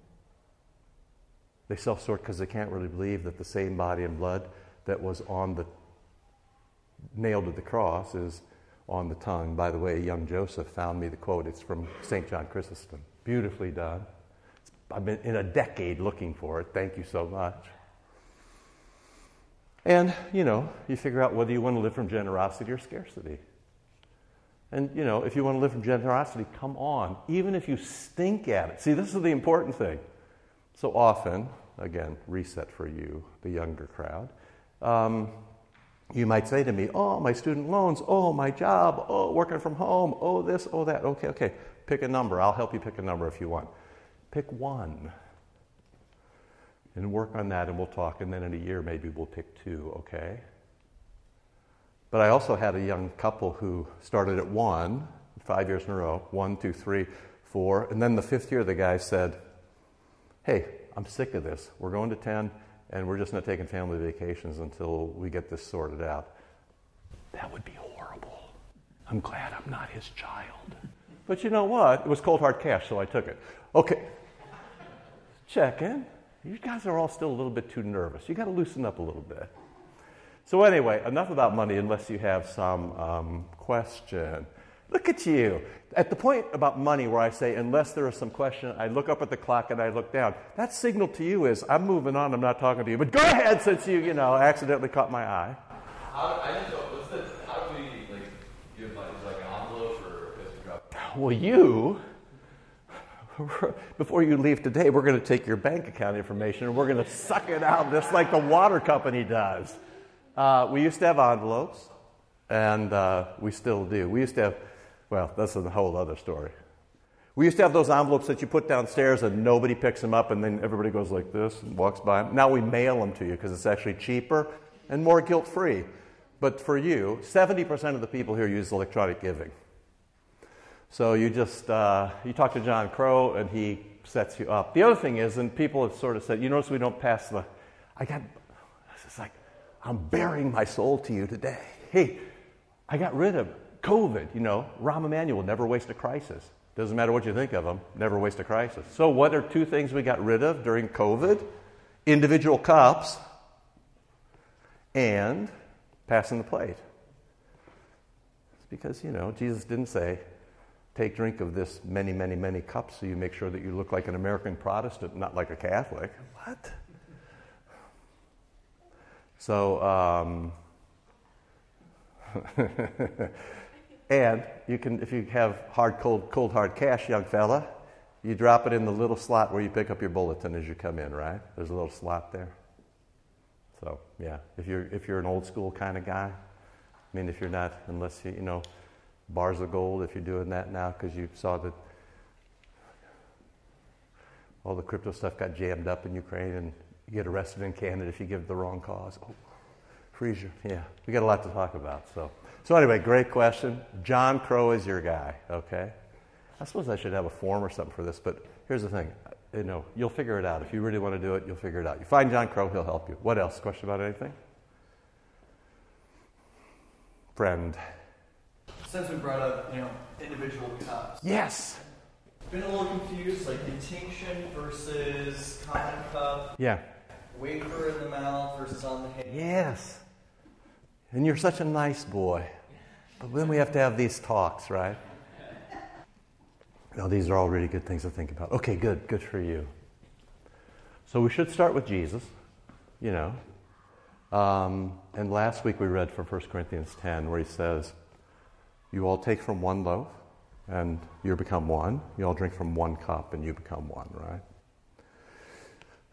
They self sort because they can't really believe that the same body and blood that was on the nailed to the cross is on the tongue. By the way, young Joseph found me the quote. It's from St. John Chrysostom. Beautifully done. I've been in a decade looking for it. Thank you so much. And, you know, you figure out whether you want to live from generosity or scarcity. And, you know, if you want to live from generosity, come on, even if you stink at it. See, this is the important thing. So often, again, reset for you, the younger crowd, um, you might say to me, Oh, my student loans, oh, my job, oh, working from home, oh, this, oh, that. Okay, okay, pick a number. I'll help you pick a number if you want. Pick one and work on that, and we'll talk. And then in a year, maybe we'll pick two, okay? But I also had a young couple who started at one, five years in a row one, two, three, four. And then the fifth year, the guy said, Hey, I'm sick of this. We're going to 10, and we're just not taking family vacations until we get this sorted out. That would be horrible. I'm glad I'm not his child. But you know what? It was cold hard cash, so I took it. Okay. Check in. You guys are all still a little bit too nervous. You got to loosen up a little bit. So, anyway, enough about money unless you have some um, question. Look at you. At the point about money where I say, unless there is some question, I look up at the clock and I look down. That signal to you is, I'm moving on, I'm not talking to you. But go ahead since you, you know, accidentally caught my eye. How, I didn't what's the, how do we, like, give money? Is like an envelope or you. Well, you, before you leave today, we're going to take your bank account information and we're going to suck it out just like the water company does. Uh, we used to have envelopes, and uh, we still do. We used to have, well, that's a whole other story. We used to have those envelopes that you put downstairs and nobody picks them up, and then everybody goes like this and walks by. Now we mail them to you because it's actually cheaper and more guilt free. But for you, 70% of the people here use electronic giving. So you just uh, you talk to John Crow and he sets you up. The other thing is, and people have sort of said, you notice we don't pass the. I got. It's like I'm bearing my soul to you today. Hey, I got rid of COVID. You know, Rahm Emanuel, never waste a crisis. Doesn't matter what you think of him, never waste a crisis. So, what are two things we got rid of during COVID? Individual cups and passing the plate. It's because, you know, Jesus didn't say, take drink of this many, many, many cups so you make sure that you look like an American Protestant, not like a Catholic. What? So, um, and you can, if you have hard, cold, cold, hard cash, young fella, you drop it in the little slot where you pick up your bulletin as you come in, right? There's a little slot there. So, yeah, if you're, if you're an old school kind of guy, I mean, if you're not, unless you, you know, bars of gold, if you're doing that now because you saw that all the crypto stuff got jammed up in Ukraine and you get arrested in Canada if you give the wrong cause. Oh, freeze Yeah, we got a lot to talk about. So, so anyway, great question. John Crow is your guy. Okay. I suppose I should have a form or something for this, but here's the thing. You know, you'll figure it out. If you really want to do it, you'll figure it out. You find John Crow, he'll help you. What else? Question about anything? Friend. Since we brought up, you know, individual cups. Yes. Been a little confused, like intinction versus common cup. Yeah. Wafer in the mouth versus on the head. Yes. And you're such a nice boy. But then we have to have these talks, right? No, these are all really good things to think about. Okay, good, good for you. So we should start with Jesus, you know. Um, and last week we read from 1 Corinthians 10 where he says, You all take from one loaf and you become one. You all drink from one cup and you become one, right?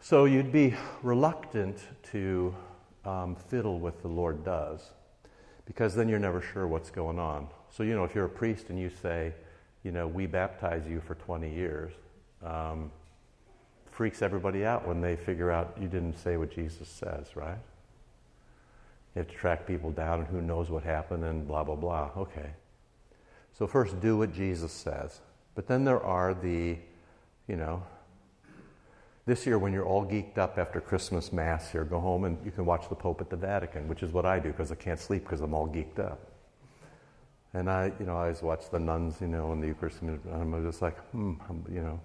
So you'd be reluctant to um, fiddle with the Lord does because then you're never sure what's going on. So, you know, if you're a priest and you say, you know, we baptize you for 20 years, um, freaks everybody out when they figure out you didn't say what Jesus says, right? You have to track people down and who knows what happened and blah, blah, blah. Okay. So, first, do what Jesus says. But then there are the, you know, this year when you're all geeked up after Christmas Mass here, go home and you can watch the Pope at the Vatican, which is what I do because I can't sleep because I'm all geeked up. And I, you know, I always watch the nuns, you know, in the Eucharist, and I'm just like, hmm, you know,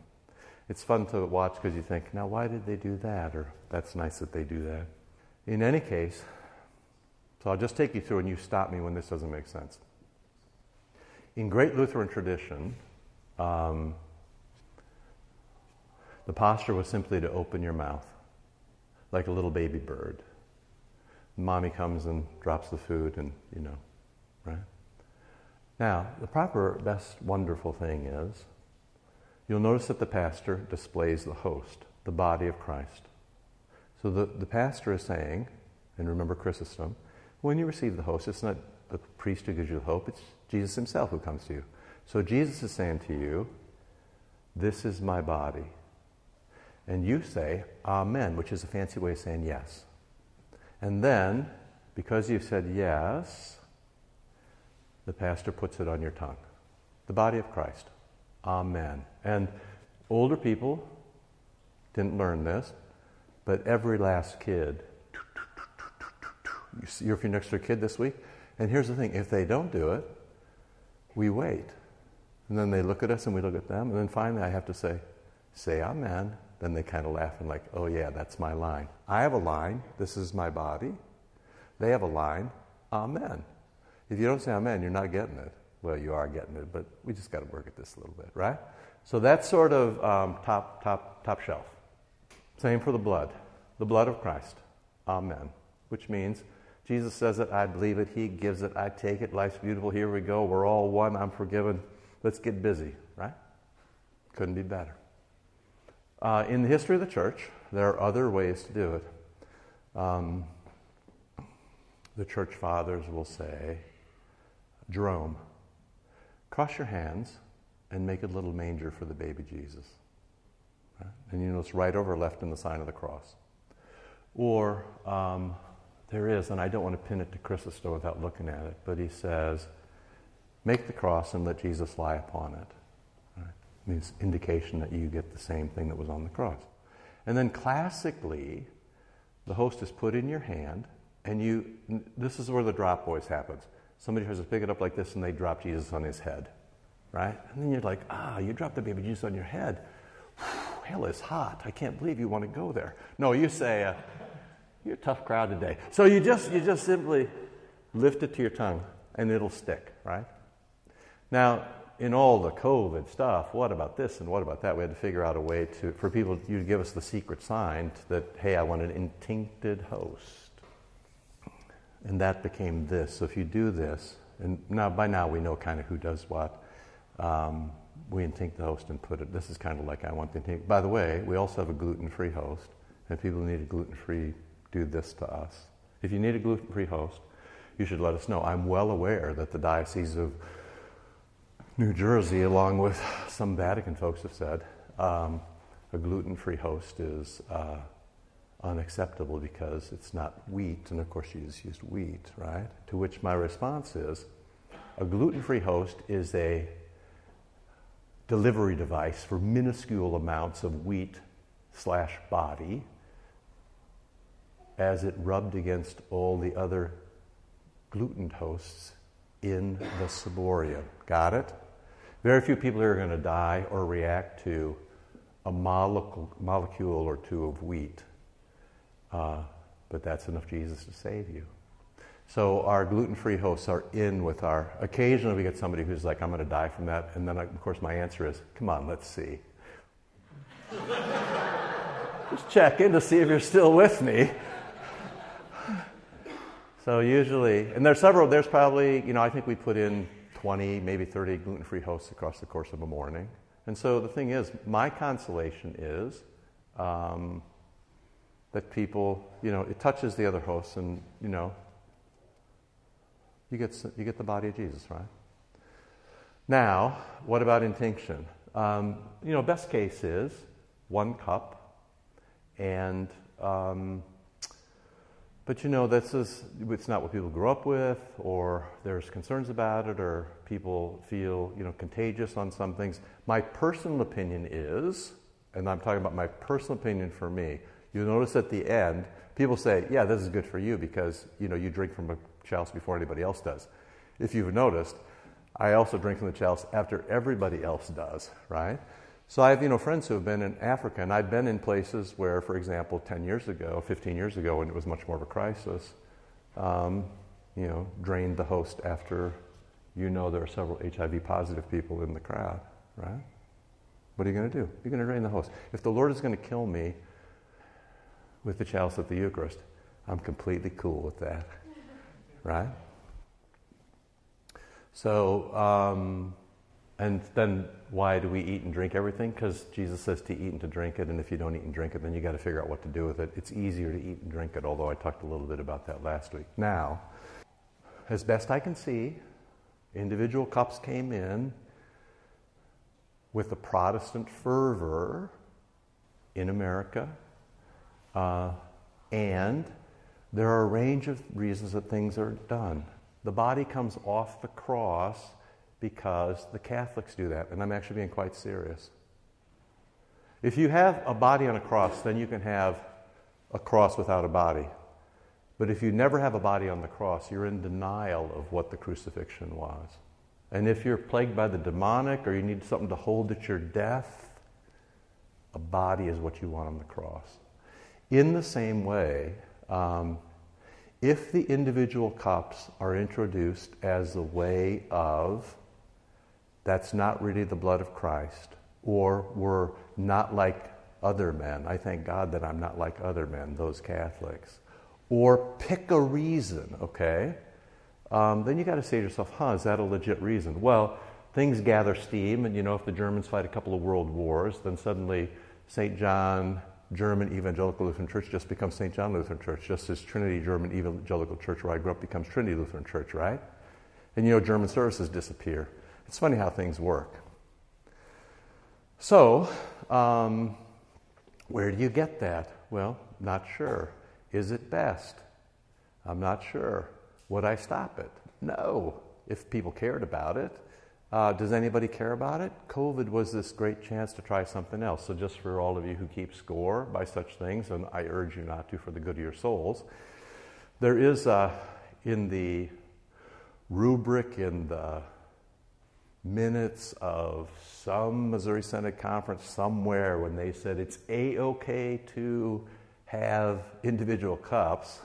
it's fun to watch because you think, now why did they do that? Or that's nice that they do that. In any case, so I'll just take you through and you stop me when this doesn't make sense. In great Lutheran tradition, um, the posture was simply to open your mouth like a little baby bird. Mommy comes and drops the food, and you know, right? Now, the proper, best, wonderful thing is you'll notice that the pastor displays the host, the body of Christ. So the, the pastor is saying, and remember Chrysostom, when you receive the host, it's not the priest who gives you the hope, it's Jesus himself who comes to you. So Jesus is saying to you, This is my body. And you say, Amen, which is a fancy way of saying yes. And then, because you've said yes, the pastor puts it on your tongue. The body of Christ. Amen. And older people didn't learn this, but every last kid, you're if you're next to a kid this week, and here's the thing if they don't do it, we wait. And then they look at us and we look at them, and then finally I have to say, say amen. Then they kind of laugh and, like, oh yeah, that's my line. I have a line, this is my body. They have a line, amen. If you don't say amen, you're not getting it. Well, you are getting it, but we just got to work at this a little bit, right? So that's sort of um, top, top, top shelf. Same for the blood, the blood of Christ. Amen. Which means Jesus says it, I believe it, He gives it, I take it, life's beautiful, here we go, we're all one, I'm forgiven. Let's get busy, right? Couldn't be better. Uh, in the history of the church, there are other ways to do it. Um, the church fathers will say, Jerome, cross your hands and make a little manger for the baby Jesus. Right? And you notice right over left in the sign of the cross. Or um, there is, and I don't want to pin it to Chrysostom without looking at it, but he says, make the cross and let Jesus lie upon it. Means indication that you get the same thing that was on the cross. And then classically, the host is put in your hand, and you, this is where the drop voice happens. Somebody tries to pick it up like this and they drop Jesus on his head, right? And then you're like, ah, you dropped the baby Jesus on your head. Hell is hot. I can't believe you want to go there. No, you say, uh, you're a tough crowd today. So you just, you just simply lift it to your tongue and it'll stick, right? Now, in all the COVID stuff, what about this and what about that? We had to figure out a way to, for people, you to give us the secret sign that, hey, I want an intincted host. And that became this. So if you do this, and now by now we know kind of who does what. Um, we intinct the host and put it. This is kind of like I want the intinct. By the way, we also have a gluten-free host, and people who need a gluten-free do this to us. If you need a gluten-free host, you should let us know. I'm well aware that the Diocese of New Jersey, along with some Vatican folks, have said um, a gluten-free host is uh, unacceptable because it's not wheat, and of course you just used wheat, right? To which my response is a gluten free host is a delivery device for minuscule amounts of wheat slash body as it rubbed against all the other gluten hosts in the ciborium. Got it? Very few people are going to die or react to a molecule, or two of wheat. Uh, but that's enough Jesus to save you. So our gluten-free hosts are in with our. Occasionally, we get somebody who's like, "I'm going to die from that," and then, of course, my answer is, "Come on, let's see." Just check in to see if you're still with me. So usually, and there's several. There's probably, you know, I think we put in 20, maybe 30 gluten-free hosts across the course of a morning. And so the thing is, my consolation is. Um, that people, you know, it touches the other hosts and, you know, you get, you get the body of Jesus, right? Now, what about intinction? Um, you know, best case is one cup And, um, but you know, this is, it's not what people grew up with, or there's concerns about it, or people feel, you know, contagious on some things. My personal opinion is, and I'm talking about my personal opinion for me, you'll notice at the end, people say, yeah, this is good for you because, you know, you drink from a chalice before anybody else does. If you've noticed, I also drink from the chalice after everybody else does, right? So I have, you know, friends who have been in Africa, and I've been in places where, for example, 10 years ago, 15 years ago, when it was much more of a crisis, um, you know, drained the host after you know there are several HIV positive people in the crowd, right? What are you going to do? You're going to drain the host. If the Lord is going to kill me with the chalice of the Eucharist, I'm completely cool with that, right? So, um, and then why do we eat and drink everything? Because Jesus says to eat and to drink it, and if you don't eat and drink it, then you got to figure out what to do with it. It's easier to eat and drink it, although I talked a little bit about that last week. Now, as best I can see, individual cups came in with a Protestant fervor in America, uh, and there are a range of reasons that things are done. The body comes off the cross because the Catholics do that, and I'm actually being quite serious. If you have a body on a cross, then you can have a cross without a body. But if you never have a body on the cross, you're in denial of what the crucifixion was. And if you're plagued by the demonic or you need something to hold at your death, a body is what you want on the cross. In the same way, um, if the individual cups are introduced as a way of that's not really the blood of Christ, or we're not like other men. I thank God that I'm not like other men, those Catholics. Or pick a reason, okay? Um, then you got to say to yourself, huh, is that a legit reason? Well, things gather steam, and you know, if the Germans fight a couple of world wars, then suddenly St. John German Evangelical Lutheran Church just becomes St. John Lutheran Church, just as Trinity German Evangelical Church, where I grew up, becomes Trinity Lutheran Church, right? And you know, German services disappear. It's funny how things work. So, um, where do you get that? Well, not sure. Is it best? I'm not sure. Would I stop it? No, if people cared about it. Uh, does anybody care about it? COVID was this great chance to try something else. So, just for all of you who keep score by such things, and I urge you not to for the good of your souls, there is uh, in the rubric in the minutes of some Missouri Synod conference somewhere when they said it's a okay to have individual cups.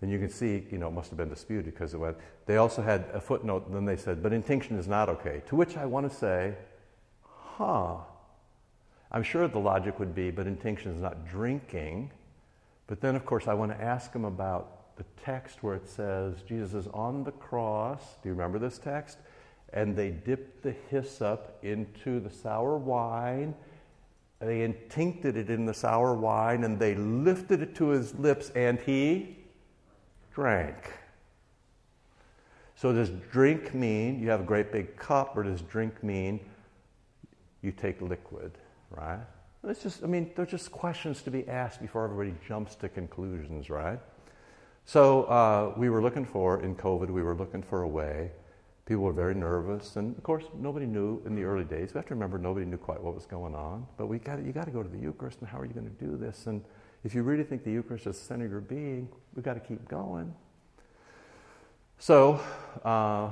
And you can see, you know, it must have been disputed because it went. They also had a footnote, and then they said, but intinction is not okay. To which I want to say, huh. I'm sure the logic would be, but intinction is not drinking. But then, of course, I want to ask them about the text where it says Jesus is on the cross. Do you remember this text? And they dipped the hyssop into the sour wine. They intincted it in the sour wine and they lifted it to his lips and he drank. So, does drink mean you have a great big cup, or does drink mean you take liquid, right? It's just, I mean, they're just questions to be asked before everybody jumps to conclusions, right? So, uh, we were looking for, in COVID, we were looking for a way People were very nervous, and of course, nobody knew in the early days. We have to remember nobody knew quite what was going on. But we got you got to go to the Eucharist, and how are you going to do this? And if you really think the Eucharist is the center of your being, we've got to keep going. So, uh,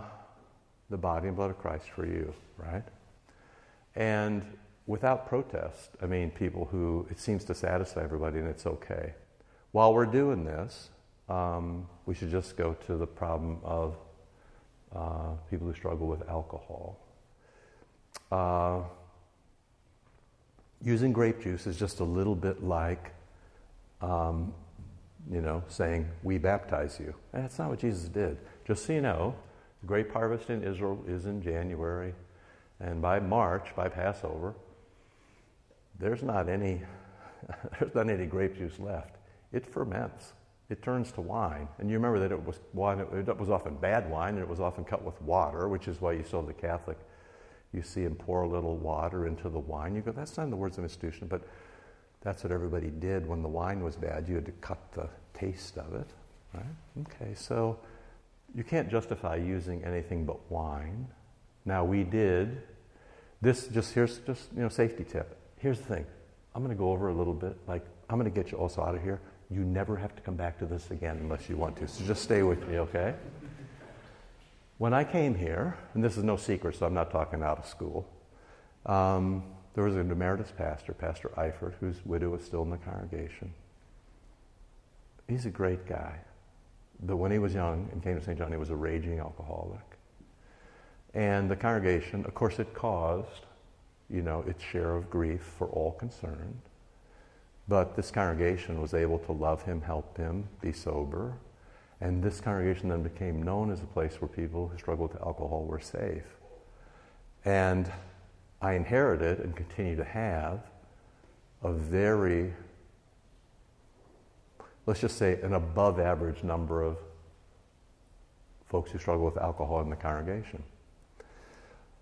the body and blood of Christ for you, right? And without protest, I mean, people who it seems to satisfy everybody, and it's okay. While we're doing this, um, we should just go to the problem of uh, people who struggle with alcohol. Uh, using grape juice is just a little bit like, um, you know, saying, We baptize you. And that's not what Jesus did. Just so you know, the grape harvest in Israel is in January, and by March, by Passover, there's not any, there's not any grape juice left. It ferments it turns to wine. And you remember that it was wine, it was often bad wine, and it was often cut with water, which is why you saw the Catholic, you see him pour a little water into the wine. You go, that's not in the words of institution, but That's what everybody did when the wine was bad. You had to cut the taste of it, right? Okay, so you can't justify using anything but wine. Now we did this. Just here's just you know safety tip. Here's the thing. I'm going to go over a little bit. Like I'm going to get you also out of here. You never have to come back to this again unless you want to. So just stay with me, okay? When I came here, and this is no secret, so I'm not talking out of school. Um, there was an emeritus pastor, Pastor Eifert, whose widow is still in the congregation. He's a great guy. But when he was young and came to St. John, he was a raging alcoholic. And the congregation, of course, it caused, you know, its share of grief for all concerned. But this congregation was able to love him, help him, be sober. And this congregation then became known as a place where people who struggled with alcohol were safe. And I inherited and continue to have a very, let's just say, an above average number of folks who struggle with alcohol in the congregation.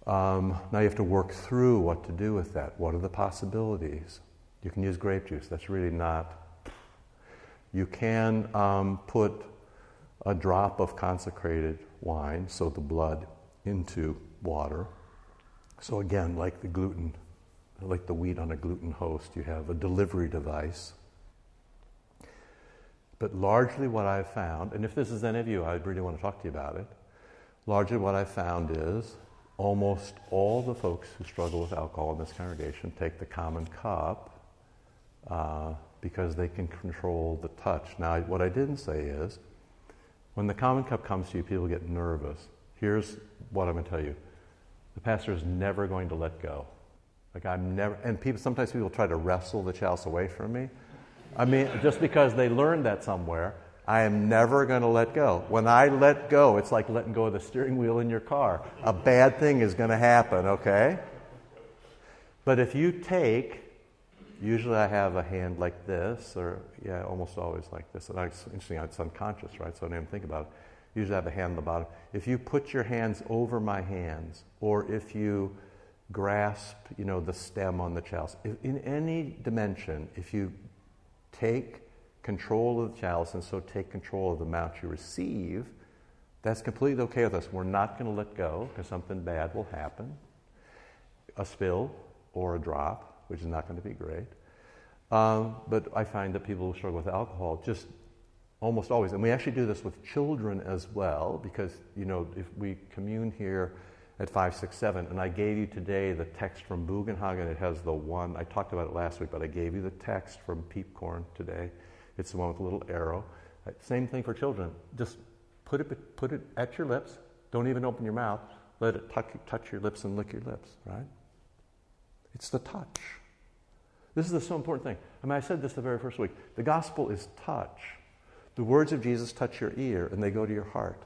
Um, now you have to work through what to do with that. What are the possibilities? You can use grape juice. That's really not. You can um, put a drop of consecrated wine, so the blood, into water. So again, like the gluten, like the wheat on a gluten host, you have a delivery device. But largely what I've found, and if this is any of you, I really want to talk to you about it. Largely what I've found is almost all the folks who struggle with alcohol in this congregation take the common cup uh, because they can control the touch. Now, what I didn't say is when the common cup comes to you, people get nervous. Here's what I'm going to tell you the pastor is never going to let go. Like, I'm never, and people, sometimes people try to wrestle the chalice away from me. I mean, just because they learned that somewhere, I am never going to let go. When I let go, it's like letting go of the steering wheel in your car. A bad thing is going to happen, okay? But if you take, usually I have a hand like this, or yeah, almost always like this. And it's interesting, it's unconscious, right? So I don't even think about it. Usually I have a hand on the bottom. If you put your hands over my hands, or if you grasp, you know, the stem on the chalice, if, in any dimension, if you take control of the chalice and so take control of the amount you receive, that's completely okay with us. We're not going to let go because something bad will happen a spill or a drop, which is not going to be great. Um, but I find that people who struggle with alcohol just almost always, and we actually do this with children as well, because, you know, if we commune here at 567, and I gave you today the text from Bugenhagen, it has the one, I talked about it last week, but I gave you the text from Peepcorn today. It's the one with the little arrow. Uh, same thing for children. Just put it, put it at your lips. Don't even open your mouth. Let it touch your lips and lick your lips, right? It's the touch. This is the so important thing. I mean, I said this the very first week. The gospel is touch. The words of Jesus touch your ear and they go to your heart.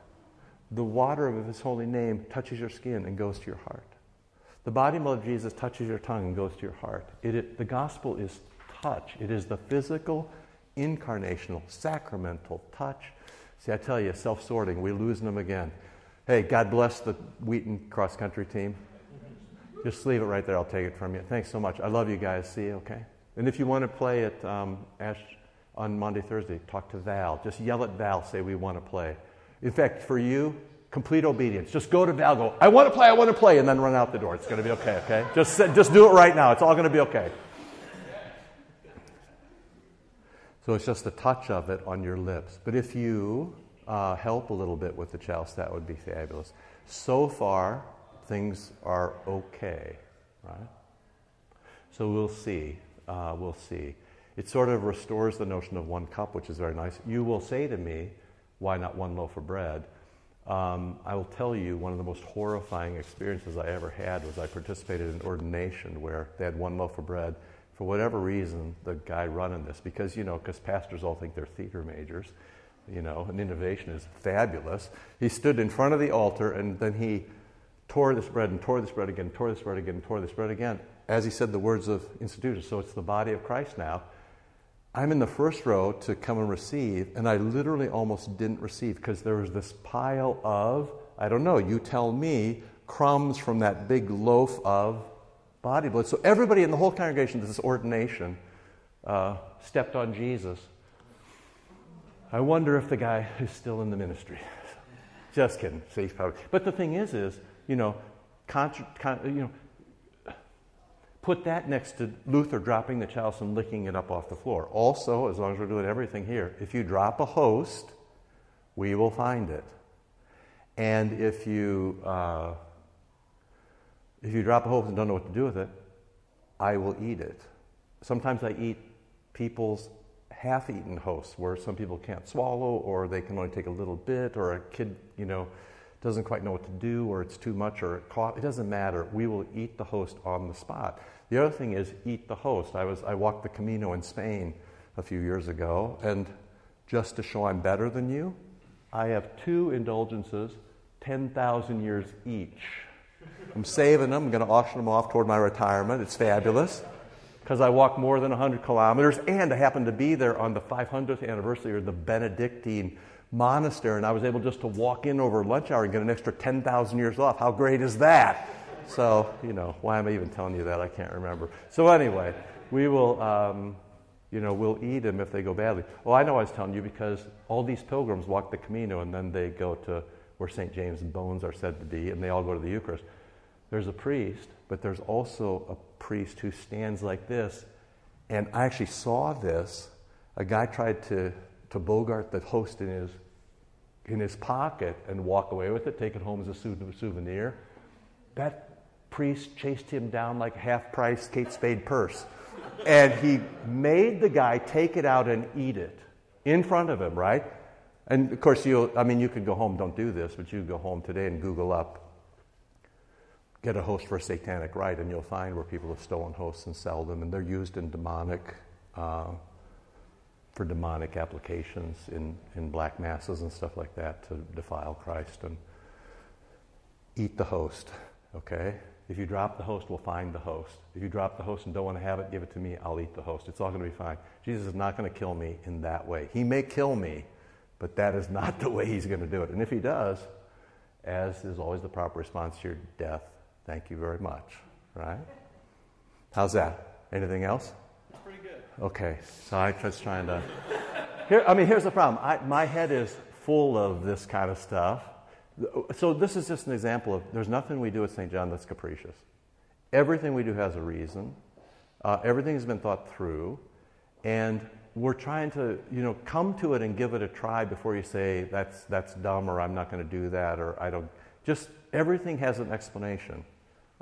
The water of his holy name touches your skin and goes to your heart. The body of Jesus touches your tongue and goes to your heart. It, it, the gospel is touch. It is the physical, incarnational, sacramental touch. See, I tell you, self sorting, we're losing them again. Hey, God bless the Wheaton cross country team. Just leave it right there. I'll take it from you. Thanks so much. I love you guys. See you, okay? And if you want to play at um, Ash on Monday, Thursday, talk to Val. Just yell at Val, say we want to play. In fact, for you, complete obedience. Just go to Val, go, I want to play, I want to play, and then run out the door. It's going to be okay, okay? Just, just do it right now. It's all going to be okay. So it's just the touch of it on your lips. But if you uh, help a little bit with the chalice, that would be fabulous. So far, things are okay, right? So we'll see. Uh, we'll see. It sort of restores the notion of one cup, which is very nice. You will say to me, why not one loaf of bread? Um, I will tell you one of the most horrifying experiences I ever had was I participated in ordination where they had one loaf of bread. For whatever reason, the guy running this, because, you know, because pastors all think they're theater majors, you know, and innovation is fabulous. He stood in front of the altar and then he tore this bread and tore this bread again, tore this bread again, and tore this bread again, as he said the words of institution. So it's the body of Christ now. I'm in the first row to come and receive, and I literally almost didn't receive because there was this pile of, I don't know, you tell me, crumbs from that big loaf of body blood. So everybody in the whole congregation, this ordination, uh, stepped on Jesus. I wonder if the guy is still in the ministry. Just kidding. See, probably. But the thing is, is you know, contra, con, you know, put that next to Luther dropping the chalice and licking it up off the floor. Also, as long as we're doing everything here, if you drop a host, we will find it. And if you uh, if you drop a host and don't know what to do with it, I will eat it. Sometimes I eat people's half eaten hosts where some people can't swallow or they can only take a little bit or a kid, you know, doesn't quite know what to do or it's too much or it, it doesn't matter. We will eat the host on the spot. The other thing is eat the host. I, was, I walked the Camino in Spain a few years ago and just to show I'm better than you, I have two indulgences, 10,000 years each. I'm saving them. I'm going to auction them off toward my retirement. It's fabulous because I walked more than 100 kilometers, and I happened to be there on the 500th anniversary of the Benedictine monastery, and I was able just to walk in over lunch hour and get an extra 10,000 years off. How great is that? So, you know, why am I even telling you that? I can't remember. So, anyway, we will, um, you know, we'll eat them if they go badly. Well, I know I was telling you because all these pilgrims walk the Camino and then they go to where St. James' bones are said to be, and they all go to the Eucharist. There's a priest, but there's also a priest who stands like this. And I actually saw this. A guy tried to, to bogart the host in his, in his pocket and walk away with it, take it home as a souvenir. That priest chased him down like a half price Kate Spade purse. and he made the guy take it out and eat it in front of him, right? And of course, you I mean, you could go home, don't do this, but you go home today and Google up get a host for a satanic rite, and you'll find where people have stolen hosts and sell them, and they're used in demonic, uh, for demonic applications in, in black masses and stuff like that to defile Christ and eat the host. Okay? If you drop the host, we'll find the host. If you drop the host and don't want to have it, give it to me. I'll eat the host. It's all going to be fine. Jesus is not going to kill me in that way. He may kill me, but that is not the way he's going to do it. And if he does, as is always the proper response to your death, Thank you very much. Right? How's that? Anything else? Okay, so I was trying to. Here, I mean, here's the problem. I, my head is full of this kind of stuff. So this is just an example of there's nothing we do at St. John that's capricious. Everything we do has a reason. Uh, everything has been thought through, and we're trying to, you know, come to it and give it a try before you say that's that's dumb or I'm not going to do that or I don't. Just everything has an explanation.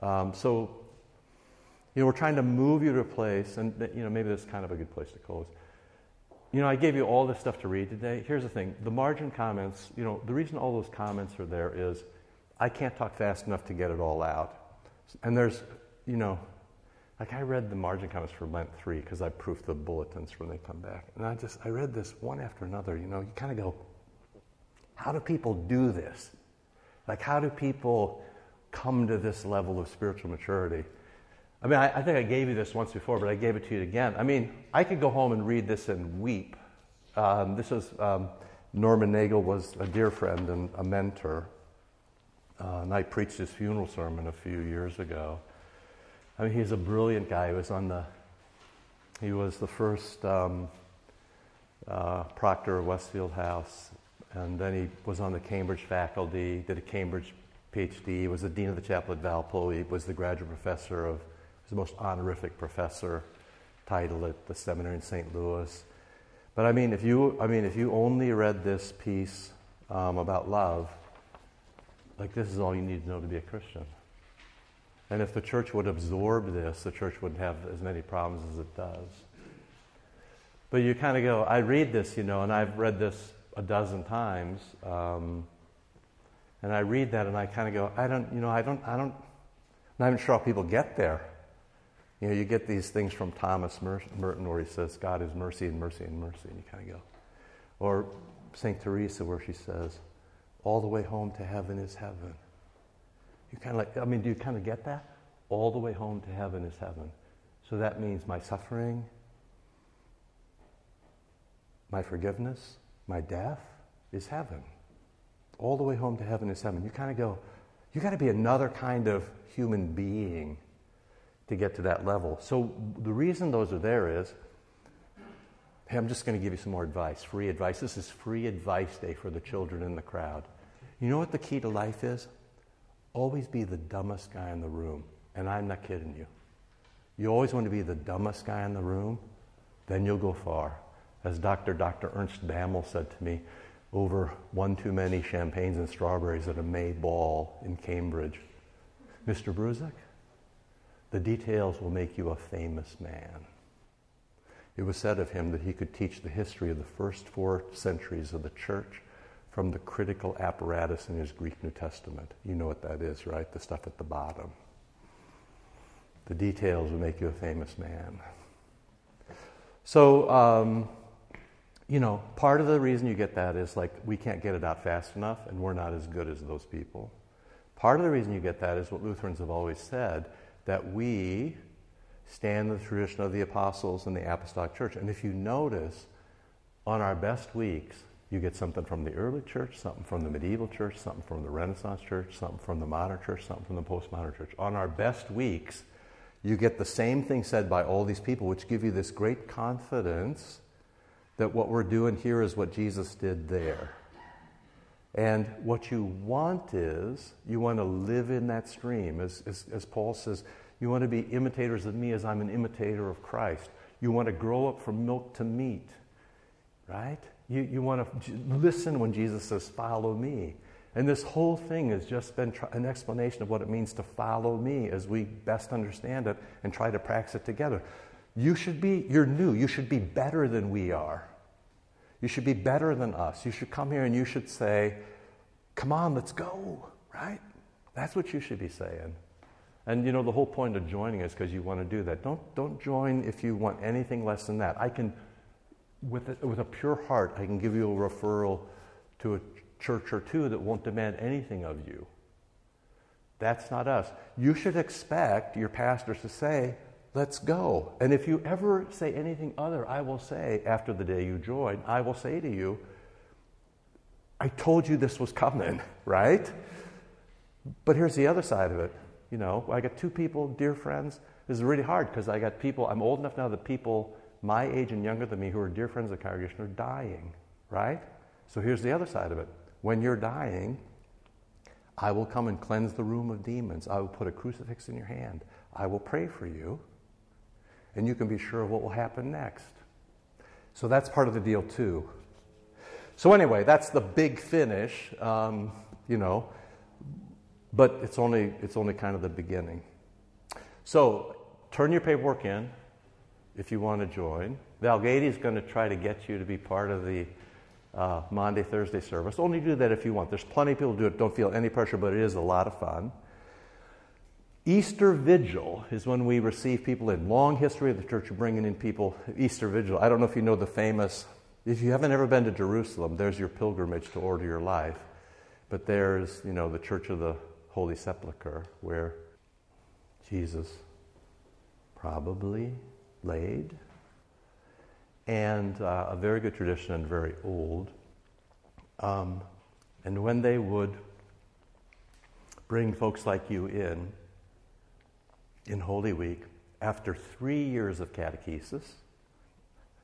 Um, so, you know, we're trying to move you to a place, and you know, maybe this is kind of a good place to close. You know, I gave you all this stuff to read today. Here's the thing: the margin comments. You know, the reason all those comments are there is I can't talk fast enough to get it all out. And there's, you know, like I read the margin comments for Lent three because I proofed the bulletins when they come back, and I just I read this one after another. You know, you kind of go, how do people do this? Like, how do people come to this level of spiritual maturity. I mean, I, I, think I gave you this once before, but I gave it to you again. I mean, I could go home and read this and weep. Um, this is um, Norman Nagel was a dear friend and a mentor, uh, and I preached his funeral sermon a few years ago. I mean, he's a brilliant guy. He was on the he was the first um, uh, proctor of Westfield House, and then he was on the Cambridge faculty, did a Cambridge PhD, was the dean of the chapel at Valpo. He was the graduate professor of, was the most honorific professor title at the seminary in St. Louis. But I mean, if you, I mean, if you only read this piece um, about love, like this is all you need to know to be a Christian. And if the church would absorb this, the church wouldn't have as many problems as it does. But you kind of go, I read this, you know, and I've read this a dozen times. Um, and I read that and I kind of go, I don't, you know, I don't, I don't, I'm not even sure how people get there. You know, you get these things from Thomas Merton where he says, God is mercy and mercy and mercy, and you kind of go. Or St. Teresa where she says, all the way home to heaven is heaven. You kind of like, I mean, do you kind of get that? All the way home to heaven is heaven. So that means my suffering, my forgiveness, my death is heaven all the way home to heaven is heaven. You kind of go, you got to be another kind of human being to get to that level. So the reason those are there is Hey, I'm just going to give you some more advice, free advice. This is free advice day for the children in the crowd. You know what the key to life is? Always be the dumbest guy in the room. And I'm not kidding you. You always want to be the dumbest guy in the room, then you'll go far. As Dr. Dr. Ernst Bammel said to me, over one too many champagnes and strawberries at a May ball in Cambridge. Mr. Bruzek, the details will make you a famous man. It was said of him that he could teach the history of the first four centuries of the church from the critical apparatus in his Greek New Testament. You know what that is, right? The stuff at the bottom. The details will make you a famous man. So, um, you know, part of the reason you get that is like we can't get it out fast enough and we're not as good as those people. Part of the reason you get that is what Lutherans have always said that we stand in the tradition of the apostles and the apostolic church. And if you notice, on our best weeks, you get something from the early church, something from the medieval church, something from the Renaissance church, something from the modern church, something from the postmodern church. On our best weeks, you get the same thing said by all these people, which give you this great confidence that what we're doing here is what Jesus did there. And what you want is, you want to live in that stream. As, as, as, Paul says, you want to be imitators of me as I'm an imitator of Christ. You want to grow up from milk to meat, right? You, you want to listen when Jesus says, Follow me. And this whole thing has just been an explanation of what it means to follow me as we best understand it and try to practice it together. You should be, you're new. You should be better than we are. You should be better than us. You should come here and you should say, Come on, let's go, right? That's what you should be saying. And you know, the whole point of joining is because you want to do that. Don't, don't join if you want anything less than that. I can, with a, with a pure heart, I can give you a referral to a church or two that won't demand anything of you. That's not us. You should expect your pastors to say, Let's go. And if you ever say anything other, I will say, after the day you join, I will say to you, I told you this was coming, right? But here's the other side of it. You know, I got two people, dear friends. This is really hard because I got people, I'm old enough now that people my age and younger than me who are dear friends of the congregation are dying, right? So here's the other side of it. When you're dying, I will come and cleanse the room of demons. I will put a crucifix in your hand. I will pray for you and you can be sure of what will happen next. So that's part of the deal, too. So, anyway, that's the big finish, um, you know, but it's only, it's only kind of the beginning. So, turn your paperwork in if you want to join. Val Gady is going to try to get you to be part of the uh, Monday, Thursday service. Only do that if you want. There's plenty of people who do it. Don't feel any pressure, but it is a lot of fun. Easter Vigil is when we receive people in. Long history of the church of bringing in people. Easter Vigil. I don't know if you know the famous, if you haven't ever been to Jerusalem, there's your pilgrimage to order your life. But there's, you know, the Church of the Holy Sepulchre where Jesus probably laid. And uh, a very good tradition and very old. Um, and when they would bring folks like you in, in Holy Week, after three years of catechesis,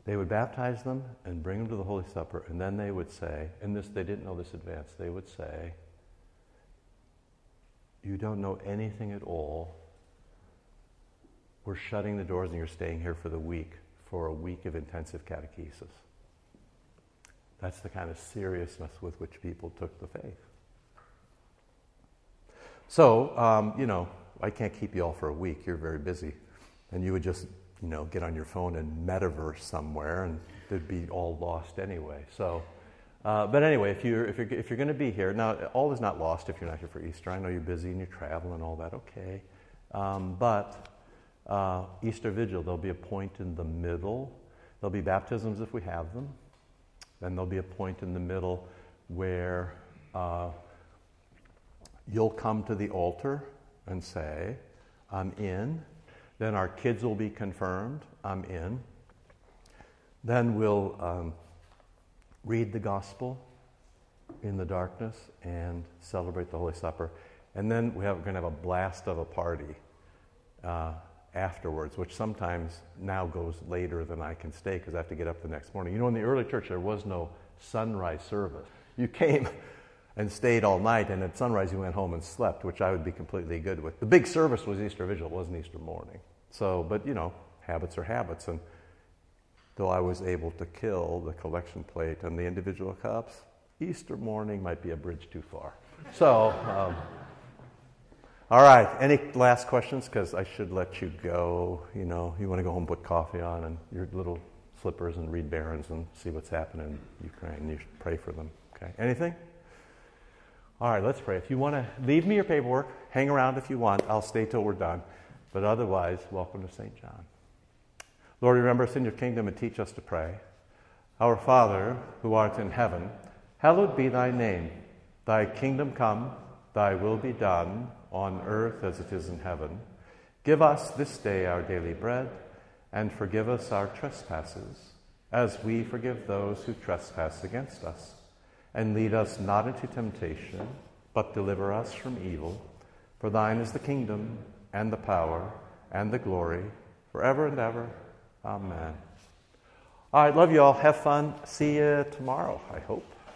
they would baptize them and bring them to the Holy Supper, and then they would say, and this they didn't know this advance, they would say, You don't know anything at all. We're shutting the doors and you're staying here for the week, for a week of intensive catechesis. That's the kind of seriousness with which people took the faith. So, um, you know, I can't keep you all for a week. You're very busy. And you would just, you know, get on your phone and metaverse somewhere and they'd be all lost anyway. So, uh, but anyway, if you're, if you're, if you're going to be here, now all is not lost if you're not here for Easter. I know you're busy and you're traveling and all that, okay. Um, but uh, Easter Vigil, there'll be a point in the middle. There'll be baptisms if we have them. Then there'll be a point in the middle where uh, you'll come to the altar and say, I'm in. Then our kids will be confirmed, I'm in. Then we'll um, read the gospel in the darkness and celebrate the Holy Supper. And then we we're going to have a blast of a party. Uh, afterwards, which sometimes now goes later than I can stay because I have to get up the next morning. You know, in the early church, there was no sunrise service. You came and stayed all night, and at sunrise, he went home and slept, which I would be completely good with. The big service was Easter Vigil, it wasn't Easter morning. So, but you know, habits are habits. And though I was able to kill the collection plate and the individual cups, Easter morning might be a bridge too far. So, um, all right, any last questions? Because I should let you go. You know, you want to go home, put coffee on, and your little slippers, and read Barron's and see what's happening in Ukraine. You should pray for them. Okay, anything? All right, let's pray. If you want to leave me your paperwork, hang around if you want. I'll stay till we're done. But otherwise, welcome to St. John. Lord, remember us in your kingdom and teach us to pray. Our Father, who art in heaven, hallowed be thy name. Thy kingdom come, thy will be done, on earth as it is in heaven. Give us this day our daily bread, and forgive us our trespasses, as we forgive those who trespass against us. And lead us not into temptation, but deliver us from evil. For thine is the kingdom, and the power, and the glory, forever and ever. Amen. All right, love you all. Have fun. See you tomorrow, I hope.